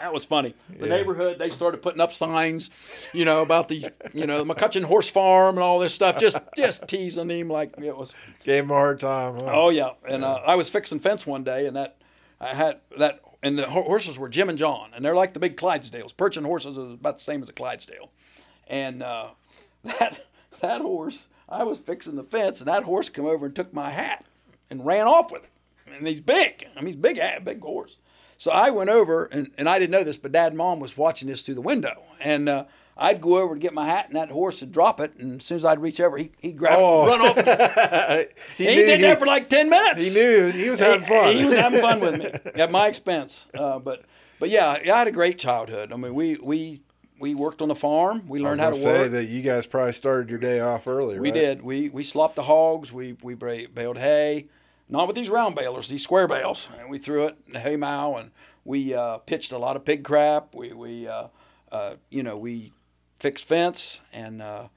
That was funny. The Yeah. neighborhood they started putting up signs, you know, about the you know the McCutcheon horse farm and all this stuff. Just just teasing him like it was. Gave him a hard time. Huh? Oh yeah, and uh, I was fixing fence one day, and that I had that, and the horses were Jim and John, and they're like the big Clydesdales. Percheron horses is about the same as a Clydesdale, and uh, that that horse, I was fixing the fence, and that horse come over and took my hat and ran off with it, and he's big. I mean, he's big, hat, big horse. So I went over, and, and I didn't know this, but Dad and Mom was watching this through the window, and. Uh, I'd go over to get my hat, and that horse would drop it. And as soon as I'd reach over, he, he'd grab Oh. it, and run off. he, And he did he, that for like ten minutes. he knew he was having fun. He, was having fun with me at my expense. Uh, but but yeah, I had a great childhood. I mean, we we we worked on the farm. We learned how gonna say work. that you guys probably started your day off early. we right? did. We we slopped the hogs. We we baled hay, not with these round balers, these square bales. And we threw it in the hay mow, and we uh, pitched a lot of pig crap. We we uh, uh, you know we fixed fence and. Uh,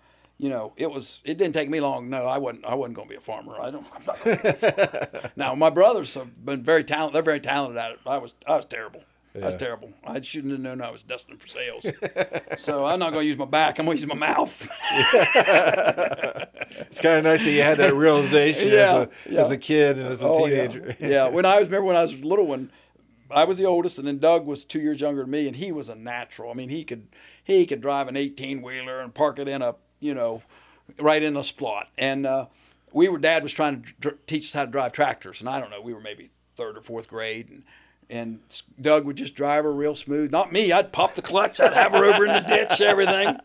you know, it was. It didn't take me long. No, I wasn't. I wasn't going to be a farmer. I don't. I'm not gonna be a farmer. now my brothers have been very talented. They're very talented at it. I was. I was terrible. I was terrible. I shouldn't have known I was destined for sales. so I'm not going to use my back. I'm going to use my mouth. It's kind of nice that you had that realization Yeah, as, a, yeah. as a kid and as a Oh, teenager. Yeah. yeah. When I was remember when I was a little one, I was the oldest, and then Doug was two years younger than me, and he was a natural. I mean, he could he could drive an eighteen wheeler and park it in a you know right in a splot. And uh, we were Dad was trying to dr- teach us how to drive tractors, and I don't know, we were maybe third or fourth grade, and and Doug would just drive her real smooth. Not me. I'd pop the clutch. I'd have her over in the ditch, everything.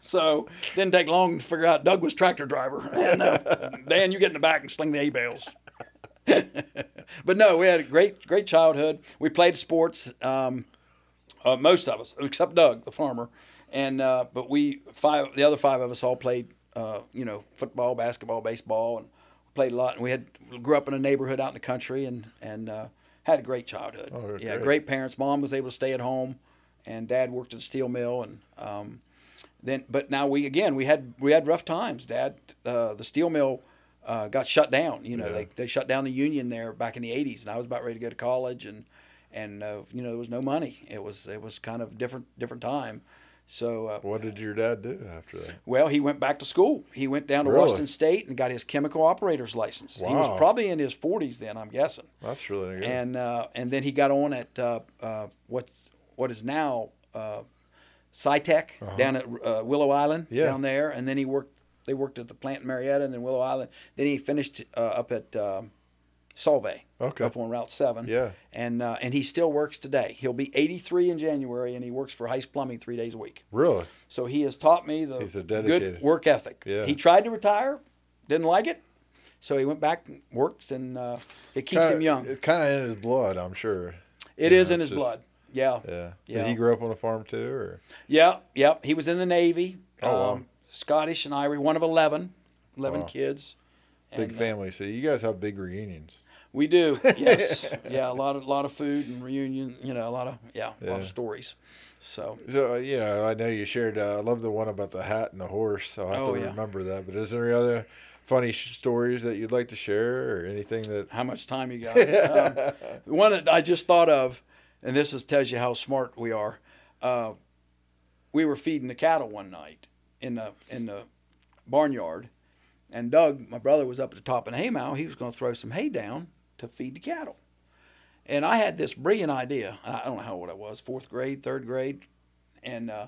So didn't take long to figure out Doug was tractor driver. And uh, Dan, you get in the back and sling the hay bales. but no, we had a great, great childhood. We played sports, um, uh, most of us, except Doug, the farmer. And uh, but we five, the other five of us all played, uh, you know, football, basketball, baseball, and played a lot. And we had grew up in a neighborhood out in the country, and and uh, had a great childhood. Oh, yeah, great. great parents. Mom was able to stay at home, and Dad worked at a steel mill, and um, then but now we again we had we had rough times. Dad, uh, the steel mill uh, got shut down. You know, Yeah. they they shut down the union there back in the '80s, and I was about ready to go to college, and and uh, you know there was no money. It was it was kind of different different time. So uh, What did your dad do after that? well, he went back to school. He went down to Really? Washington State and got his chemical operator's license. He was probably in his 40s then, I'm guessing. That's really good. And uh, and then he got on at uh, uh, what's what is now uh, Cytec down at uh, Willow Island Yeah. down there, and then he worked. They worked at the plant in Marietta and then Willow Island. Then he finished uh, up at um, Solvay, Okay. up on Route Seven. Yeah. and uh, and he still works today. He'll be 83 in January, and he works for Heist Plumbing three days a week. really? So he has taught me the He's a dedicated- good work ethic. Yeah. He tried to retire, didn't like it, so he went back and works, and uh, it keeps him young. It's kind of in his blood, I'm sure. It you is know, in his just- blood. Yeah. Yeah. Yeah. Did he grow up on a farm too, or? Yeah. Yep. He was in the Navy. Oh, wow. um, Scottish and Irish, one of 11, 11 Wow. kids. Big And, uh, family. So you guys have big reunions. We do. Yes. yeah. A lot of lot of food and reunion. You know, a lot of yeah, a lot of stories. So So uh, you know, I know you shared. Uh, I love the one about the hat and the horse. So I have Oh, to yeah. remember that. But is there any other funny sh- stories that you'd like to share, or anything that? how much time you got? um, one that I just thought of, and this is, tells you how smart we are. Uh, we were feeding the cattle one night in the in the barnyard, and Doug, my brother, was up at the top of the haymow. He was going to throw some hay down to feed the cattle, and I had this brilliant idea. I don't know how old I was, fourth grade, third grade, and uh,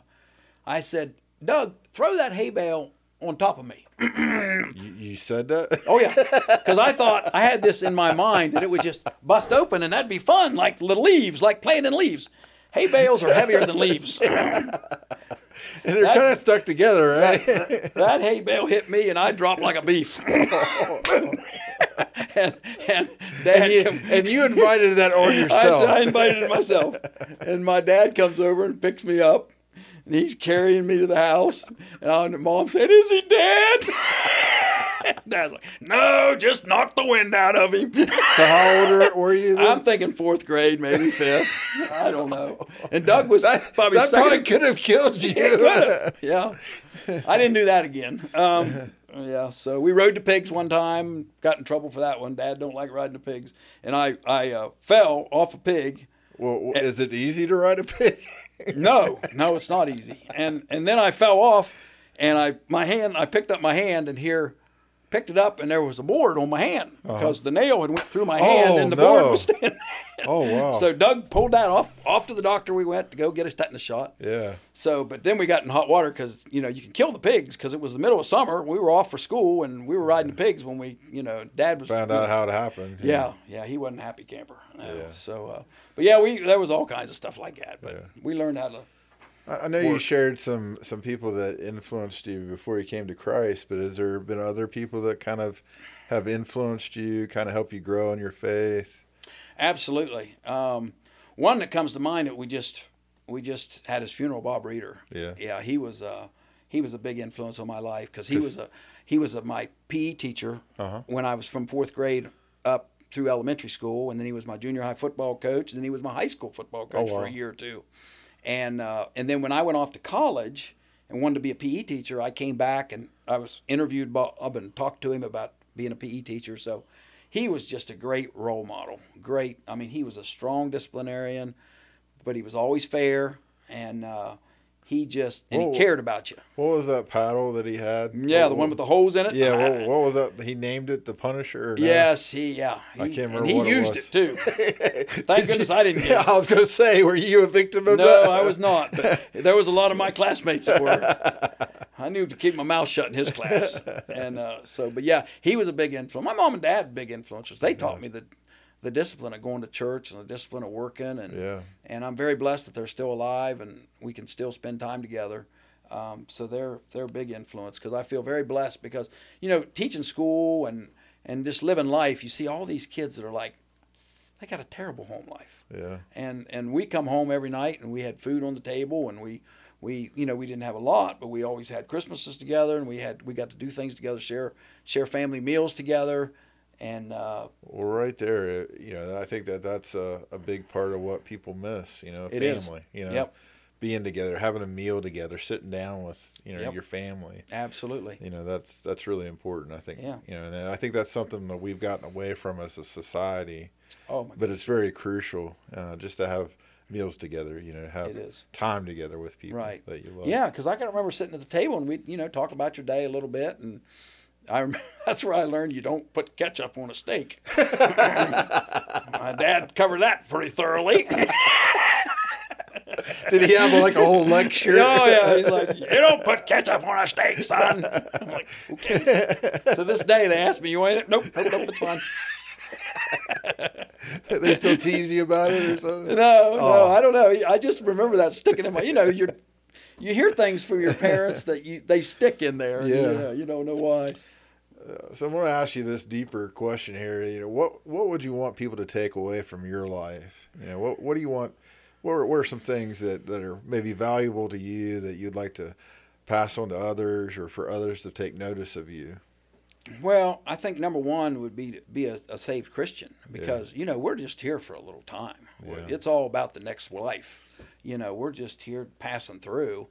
I said, "Doug, throw that hay bale on top of me." You, you said that? Oh yeah, because I thought I had this in my mind that it would just bust open and that'd be fun, like the leaves, like playing in leaves. Hay bales are heavier than leaves. and they're that- kind of stuck together, right? that hay bale hit me and I dropped like a beef. and and dad and, you, come- and you invited that on I, yourself. I invited it myself, and my dad comes over and picks me up, and he's carrying me to the house. And I- and mom said, "Is he dead?" Dad's like, "No, just knock the wind out of him." so how old were you? Then? I'm thinking fourth grade, maybe fifth. I don't know. And Doug was that probably that second. probably could have killed you. yeah, I didn't do that again. Um, yeah, so we rode the pigs one time. Got in trouble for that one. Dad don't like riding the pigs, and I I uh, fell off a pig. well, is it easy to ride a pig? No, no, it's not easy. And and then I fell off, and I my hand I picked up my hand and here. Picked it up and there was a board on my hand because the nail had went through my hand Uh-huh. Oh, and the no. board was standing. Oh wow. So Doug pulled that off. Off to the doctor we went to go get his tetanus shot. yeah. So, but then we got in hot water because you know you can kill the pigs because it was the middle of summer. We were off for school and we were riding the pigs when we, you know, Dad was Found out how it happened. Yeah, yeah, he wasn't a happy camper. No. Yeah. So, uh, but yeah, we there was all kinds of stuff like that. But Yeah. we learned how to. I know you shared some some people that influenced you before you came to Christ, but has there been other people that kind of have influenced you, kind of help you grow in your faith? Absolutely. Um, one that comes to mind that we just we just had his funeral, Bob Reeder. Yeah. Yeah, he was uh, he was a big influence on my life because he 'Cause- was a he was a, my PE teacher Uh-huh. when I was from fourth grade up through elementary school, and then he was my junior high football coach, and then he was my high school football coach Oh, wow. for a year or two. And uh, and then when I went off to college and wanted to be a PE teacher, I came back and I was interviewed Bob and talked to him about being a PE teacher. So he was just a great role model. Great. I mean, he was a strong disciplinarian, but he was always fair and uh, he just and Whoa. he cared about you. What was that paddle that he had? Yeah, What- the one with the holes in it. Yeah, what, what was that? He named it the Punisher. Or no? Yes, he yeah. He, I can't remember And he what it used was. it, too. Thank Did goodness you- I didn't get Yeah, it. I was going to say, were you a victim of No, that? No, I was not. But there was a lot of my classmates that were. I knew to keep my mouth shut in his class, and uh, so. But yeah, he was a big influence. My mom and dad big influencers. They taught me the the discipline of going to church and the discipline of working, and Yeah. and I'm very blessed that they're still alive and we can still spend time together. Um, so they're they're a big influence because I feel very blessed because you know teaching school and and just living life. You see all these kids that are like they got a terrible home life Yeah. and and we come home every night and we had food on the table and we we you know we didn't have a lot but we always had christmases together and we had we got to do things together share share family meals together and uh, Well, right there, uh, you know, I think that that's a, a big part of what people miss. You know, family. You know, Yep. being together, having a meal together, sitting down with you know Yep. your family. Absolutely. You know that's that's really important. I think. Yeah. You know, and I think that's something that we've gotten away from as a society, Oh my but it's very crucial uh, just to have meals together. You know, have time together with people Right. that you love. Yeah, because I can remember sitting at the table and we, you know, talked about your day a little bit, and I rem- that's where I learned you don't put ketchup on a steak. My dad covered that pretty thoroughly. Did he have like a whole lecture? oh yeah, he's like, you don't put ketchup on a steak, son. I'm like, okay. to this day, they ask me, you want it? Nope, nope, nope, it's fine. they still tease you about it or something. No, no, Oh. I don't know. I just remember that sticking in my. You know, you're you hear things from your parents that you they stick in there. and, Yeah. you, know, you don't know why. So I'm going to ask you this deeper question here. You know, what what would you want people to take away from your life? You know, what what do you want? What are, what are some things that, that are maybe valuable to you that you'd like to pass on to others, or for others to take notice of you? Well, I think number one would be to be a, a saved Christian because you know we're just here for a little time. Yeah. It's all about the next life. You know, we're just here passing through,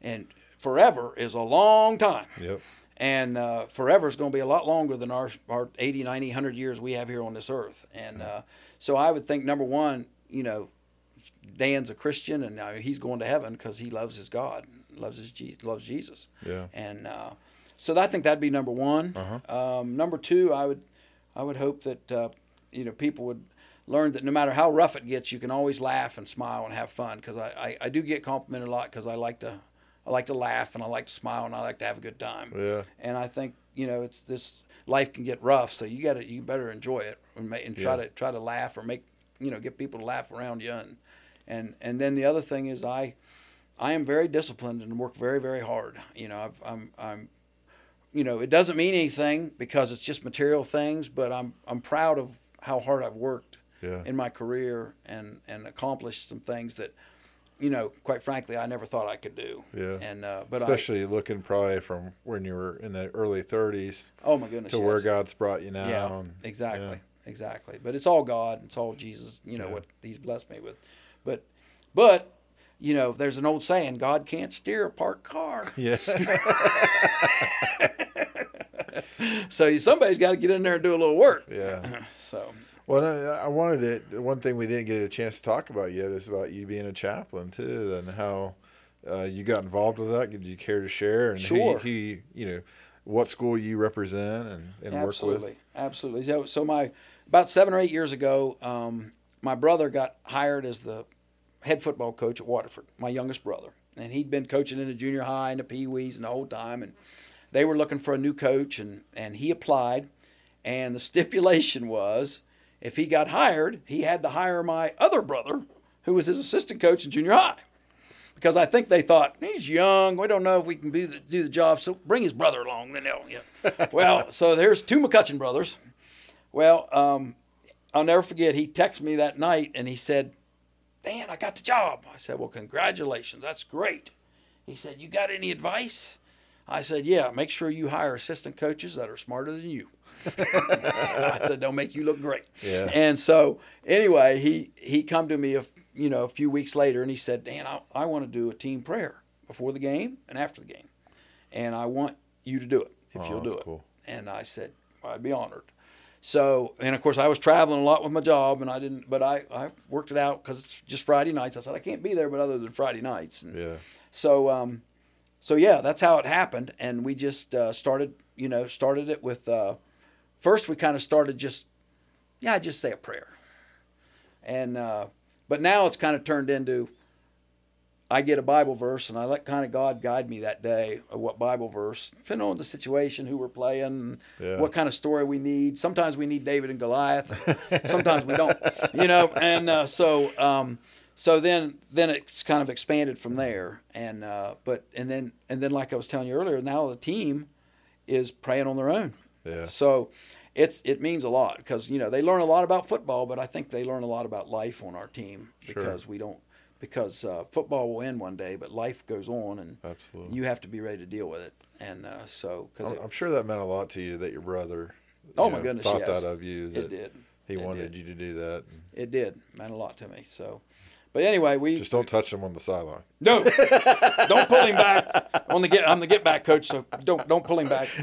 and forever is a long time. Yep. And uh, forever is going to be a lot longer than our, our 80 90 100 years we have here on this earth and uh, so i would think number one you know dan's a christian and uh, he's going to heaven because he loves his god loves his Je- loves jesus Yeah. and uh, so i think that'd be number one Uh-huh. um, number two i would i would hope that uh, you know people would learn that no matter how rough it gets you can always laugh and smile and have fun because I, I, I do get complimented a lot because i like to I like to laugh and I like to smile and I like to have a good time. Yeah. And I think you know it's this life can get rough, so you got to you better enjoy it and, and try Yeah. to try to laugh or make you know get people to laugh around you and and and then the other thing is I I am very disciplined and work very very hard. You know I've, I'm I'm you know it doesn't mean anything because it's just material things, but I'm I'm proud of how hard I've worked Yeah. in my career and and accomplished some things that you know quite frankly I never thought I could do. Yeah. And uh, but I, Especially looking probably from when you were in the early 30s Oh my goodness. to where. God's brought you now. Yeah, and- exactly, yeah. exactly. But it's all God. It's all Jesus. You know Yeah. what He's blessed me with. But, but, you know, there's an old saying: God can't steer a parked car. Yeah. So somebody's got to get in there and do a little work. yeah. So Well, I, I wanted it. One thing we didn't get a chance to talk about yet is about you being a chaplain too, and how uh, you got involved with that. Did you care to share? And Sure. Who, you- who you know, what school you represent and, and work absolutely, with. absolutely. So, so my about seven or eight years ago, um, my brother got hired as the head football coach at Waterford. My youngest brother, and he'd been coaching in the junior high and the pee wees and the whole time, and they were looking for a new coach, and and he applied, and the stipulation was if he got hired, he had to hire my other brother, who was his assistant coach in junior high because I think they thought he's young. We don't know if we can do the, do the job, so bring his brother along. Then they'll, yeah. well, so there's two McCutcheon brothers. Well, um, I'll never forget. He texted me that night and he said, "Dan, I got the job." I said, "Well, congratulations. That's great." He said, "You got any advice?" I said, "Yeah. Make sure you hire assistant coaches that are smarter than you." I said, "Don't make you look great." Yeah. And so anyway, he he come to me a you know a few weeks later and he said, Dan, I, I want to do a team prayer before the game and after the game, and I want you to do it if Oh, you'll do it. cool. And I said, well, I'd be honored. So and of course I was traveling a lot with my job and I didn't, but I I worked it out because it's just Friday nights. I said I can't be there, but other than Friday nights. And Yeah. so, um, so yeah, that's how it happened, and we just uh, started, you know, started it with. Uh, first, we kind of started just, yeah, just say a prayer, and uh, but now it's kind of turned into. I get a Bible verse, and I let kind of God guide me that day of what Bible verse, depending on the situation, who we're playing, Yeah. what kind of story we need. Sometimes we need David and Goliath, sometimes we don't, you know. And uh, so, um, so then then it's kind of expanded from there and uh, but and then and then like i was telling you earlier now the team is praying on their own Yeah. so it's it means a lot because you know they learn a lot about football but i think they learn a lot about life on our team Sure. because we don't because uh, football will end one day but life goes on and Absolutely. you have to be ready to deal with it and uh, so because I'm, I'm sure that meant a lot to you that your brother. you Oh, my goodness, Thought yes. that of you. That it did He It wanted did. you to do that. It did meant a lot to me. So, But anyway, we Just don't touch him on the sideline. no, don't pull him back on the get. I'm the get back coach, so don't don't pull him back. He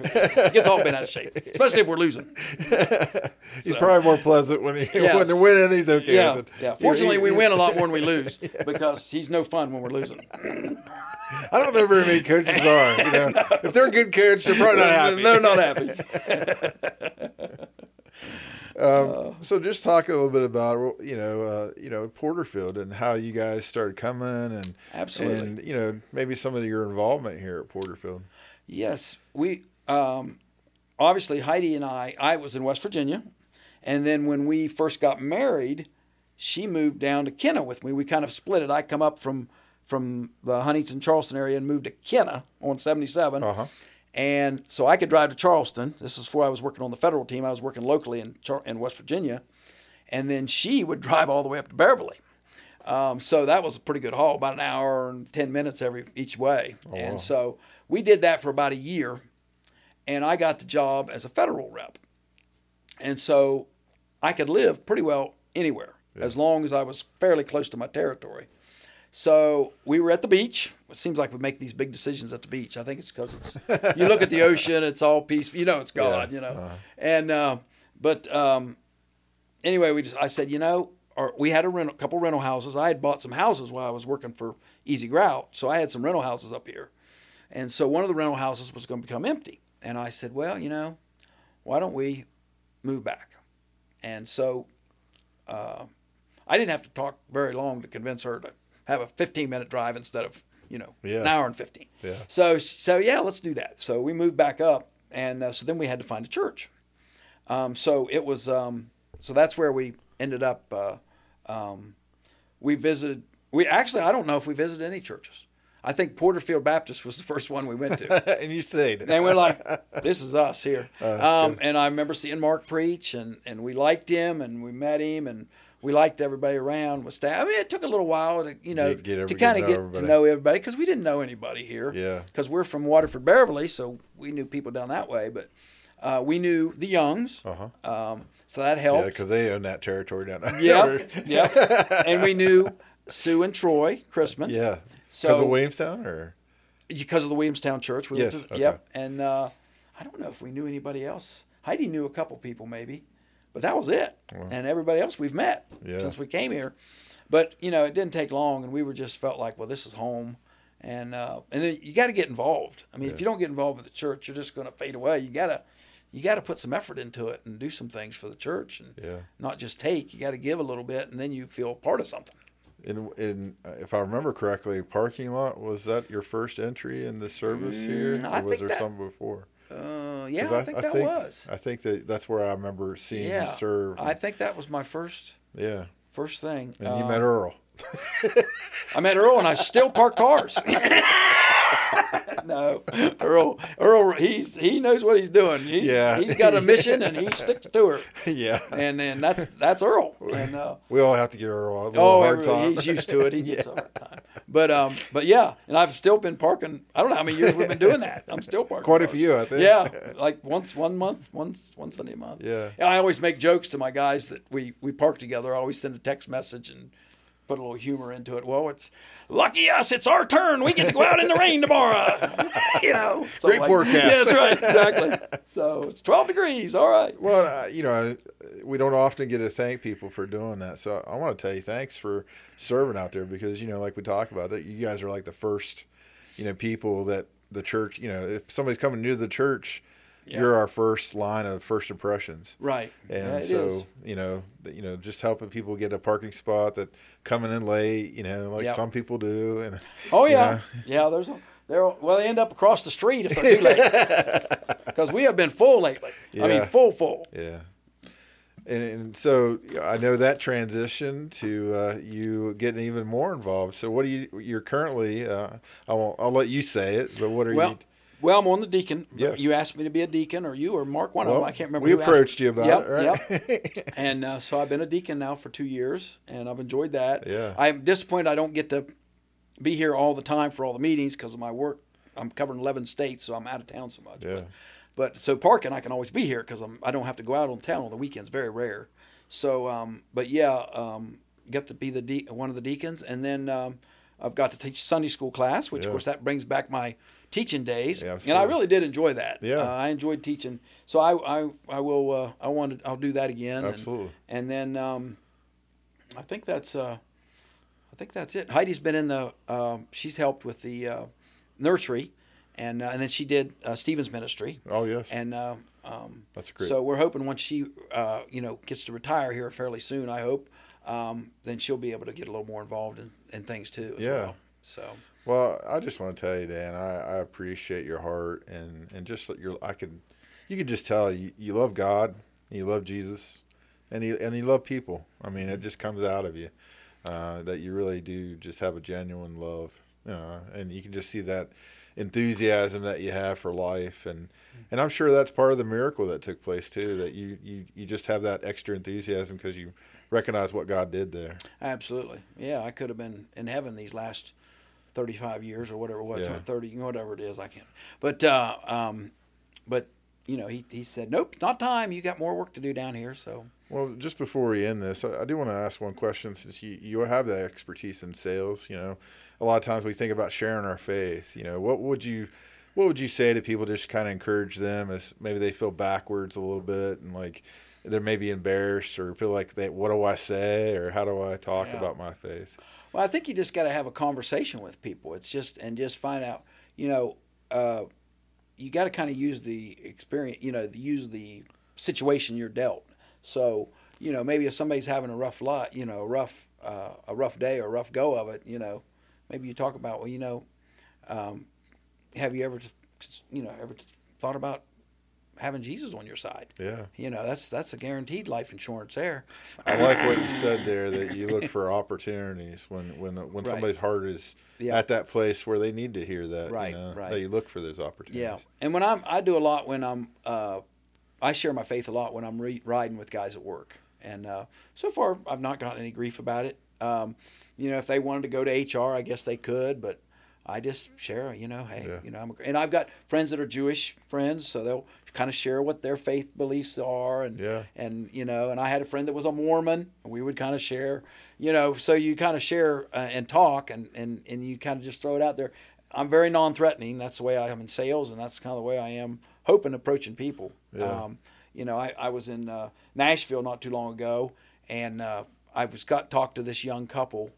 gets all bent out of shape, especially if we're losing. He's probably more pleasant when he Yeah. when they're winning. He's okay Yeah, with it. yeah. Fortunately, we win a lot more than we lose because he's no fun when we're losing. I don't know very many coaches are. You know, if they're a good coach, they're probably not happy. They're not happy. So just talk a little bit about you know uh, you know Porterfield and how you guys started coming and Absolutely. and you know maybe some of your involvement here at Porterfield. Yes, we um, obviously Heidi and I. I was in West Virginia, and then when we first got married, she moved down to Kenna with me. We kind of split it. I come up from from the Huntington Charleston area and moved to Kenna on 77. Uh huh. And so I could drive to Charleston. This is before I was working on the federal team. I was working locally in Char- in West Virginia, and then she would drive all the way up to Beverly. Um, so that was a pretty good haul, about an hour and ten minutes every each way. and wow. so we did that for about a year, and I got the job as a federal rep. And so I could live pretty well anywhere as long as I was fairly close to my territory. So we were at the beach. It seems like we make these big decisions at the beach. I think it's because it's, you look at the ocean, it's all peaceful. You know, it's God. Yeah, You know, uh-huh. and uh, but um, anyway, we just I said, you know, or we had a rental, couple rental houses. I had bought some houses while I was working for EZ Grout, so I had some rental houses up here, and so one of the rental houses was going to become empty. And I said, well, you know, why don't we move back? And so uh, I didn't have to talk very long to convince her to have a 15 minute drive instead of you know Yeah. an hour and 15. Yeah. So so yeah, let's do that. So we moved back up, and uh, so then we had to find a church. Um, so it was um, so that's where we ended up. Uh, um, we visited. We actually I don't know if we visited any churches. I think Porterfield Baptist was the first one we went to. and you stayed. and we're like, this is us here. That's um, and I remember seeing Mark preach, and, and we liked him, and we met him, and we liked everybody around with staff. I mean, it took a little while to you know Get- get to kind of get to know to everybody. know everybody because we didn't know anybody here. Yeah. Because we're from Waterford Beverly, so we knew people down that way, but uh, we knew the Youngs, Uh-huh. um, so that Yeah, helped. because they own that territory down there. Yeah, yep. And we knew Sue and Troy Chrisman. yeah. So- Because of Williamstown, or because of the Williamstown Church. We Yes, to- okay. Yep. And uh, I don't know if we knew anybody else. Heidi knew a couple people maybe, but that was it. And everybody else we've met Yeah. since we came here. But you know, it didn't take long, and we were just felt like, well, this is home. And uh, and then you got to get involved. I mean, if you don't get involved with the church, you're just going to fade away. You gotta you got to put some effort into it and do some things for the church, and Yeah. not just take. You got to give a little bit, and then you feel part of something. in in uh, if I remember correctly, parking lot was that your first entry in the service here, Mm, I or was there that- some before? Uh, yeah, 'Cause I, think that was. I think that that's where I remember seeing yeah, you serve. I think that was my first yeah, first thing. and you Uh, met Earl. I met Earl, and I still park cars. no, Earl. Earl, he's he knows what he's doing. He's, Yeah. he's got a mission, and he sticks to her. yeah, And then that's that's Earl. And uh, we all have to give Earl a little oh, hard time. he's used to it. He gets a hard time. But um, but yeah, and I've still been parking. I don't know how many years we've been doing that. I'm still parking. Quite a few, I think. Yeah, like once one month, once one Sunday a month. Yeah. I always make jokes to my guys that we we park together. I always send a text message and put a little humor into it. Well, it's lucky us. It's our turn. We get to go out in the rain tomorrow. you know, Great something forecast. Yeah, that's right. Exactly. so it's 12 degrees. All right. Well, uh, you know, we don't often get to thank people for doing that. So I want to tell you thanks for serving out there because, you know, like we talk about that, you guys are like the first, you know, people that the church, you know, if somebody's coming new to the church, you're our first line of first impressions. Right. And Yeah, so, is. you know, you know, just helping people get a parking spot that coming in late, you know, like Yep. some people do. And Oh you yeah, know, yeah. There's a, there. Well, they end up across the street if they're too late, because we have been full lately. I mean, full, full. Yeah. And, and so I know that transition to uh, you getting even more involved. So what do you? You're currently. Uh, I won't. I'll let you say it. But what are Well, you? Well, I'm on the deacon. Yes. You asked me to be a deacon, or you, or Mark, one of them. I can't remember. we approached you about Yep, it, right? Yep. and uh, so I've been a deacon now for two years, and I've enjoyed that. Yeah. I'm disappointed I don't get to be here all the time for all the meetings because of my work. I'm covering 11 states, so I'm out of town so much. Yeah. But, but so parking, I can always be here because I'm I don't have to go out on town on the weekends. Very rare. So, um, but yeah, um, got to be the de- one of the deacons, and then um, I've got to teach Sunday school class, which Yeah. of course that brings back my teaching days, Yeah, and I really did enjoy that. Yeah. uh, I enjoyed teaching, so I I, I will uh, I wanted I'll do that again. and- Absolutely. and then um, I think that's uh, I think that's it. Heidi's been in the um she's helped with the uh, nursery, and uh, and then she did uh, Stephen's ministry, Oh yes, and uh, um, that's great. so we're hoping once she uh, you know gets to retire here fairly soon, I hope, um, then she'll be able to get a little more involved in, in things too. As Yeah. Well. So Well, I just want to tell you, Dan, I, I appreciate your heart and, and just your I could, you could just tell you, you love God, you love Jesus, and you and you love people. I mean, it just comes out of you uh, that you really do just have a genuine love, you know, and you can just see that enthusiasm that you have for life, and and I'm sure that's part of the miracle that took place too. That you you you just have that extra enthusiasm because you recognize what God did there. absolutely, yeah, I could have been in heaven these last. 35 years or whatever it was Yeah. 30 whatever it is I can't but uh, um, but you know he, he said nope not time you got more work to do down here so Well, just before we end this, I I do want to ask one question since you, you have that expertise in sales. You know, a lot of times we think about sharing our faith. You know, what would you what would you say to people just kind of encourage them as maybe they feel backwards a little bit and like they're maybe embarrassed or feel like they what do I say or how do I talk Yeah. about my faith? Well, I think you just got to have a conversation with people. It's just and just find out. You know, uh, you got to kind of use the experience. You know, the, use the situation you're dealt. So you know, maybe if somebody's having a rough lot, you know, a rough uh, a rough day or a rough go of it, you know, maybe you talk about well, you know, um, have you ever, you know, ever thought about having Jesus on your side? Yeah. You know, that's that's a guaranteed life insurance there. I like what you said there that you look for opportunities when when when Right. somebody's heart is Yeah. at that place where they need to hear that. Right, You know, right. That you look for those opportunities. Yeah, and when I'm, I do a lot when I'm, uh, I share my faith a lot when I'm re- riding with guys at work, and uh, so far I've not gotten any grief about it. Um, you know, if they wanted to go to HR, I guess they could, but I just share. You know, hey, Yeah. you know, I'm, a, and I've got friends that are Jewish friends, so they'll kind of share what their faith beliefs are, and Yeah. and you know, and I had a friend that was a Mormon, and we would kind of share, you know, so you kind of share uh, and talk, and and and you kind of just throw it out there. I'm very non-threatening. That's the way I am in sales, and that's kind of the way I am hoping approaching people. Yeah. Um, you know, I, I was in uh, Nashville not too long ago, and uh, I was got talked to this young couple,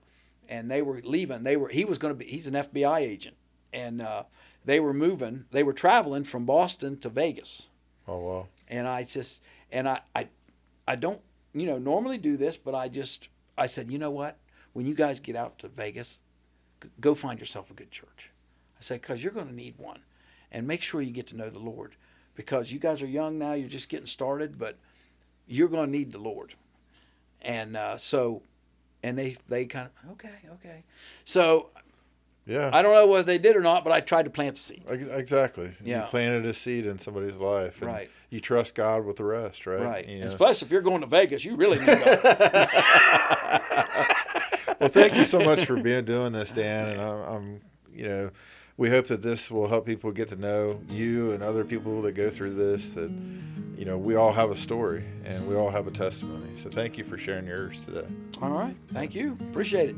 and they were leaving. They were he was going to be he's an FBI agent, and uh, they were moving. They were traveling from Boston to Vegas Oh wow. and I just and I, I I don't you know normally do this, but I just I said you know what when you guys get out to Vegas, go find yourself a good church. I said because you're going to need one, and make sure you get to know the Lord because you guys are young now, you're just getting started, but you're going to need the Lord, and uh, so and they they kind of okay okay so Yeah. I don't know whether they did or not, but I tried to plant the seed. Exactly. Yeah. You planted a seed in somebody's life. and Right. You trust God with the rest, right? Right. You And know? Especially if you're going to Vegas, you really need God. well, thank you so much for being doing this, Dan. And I'm, I'm, you know, we hope that this will help people get to know you and other people that go through this. That, you know, we all have a story and we all have a testimony. So thank you for sharing yours today. All right. Thank you. Appreciate it.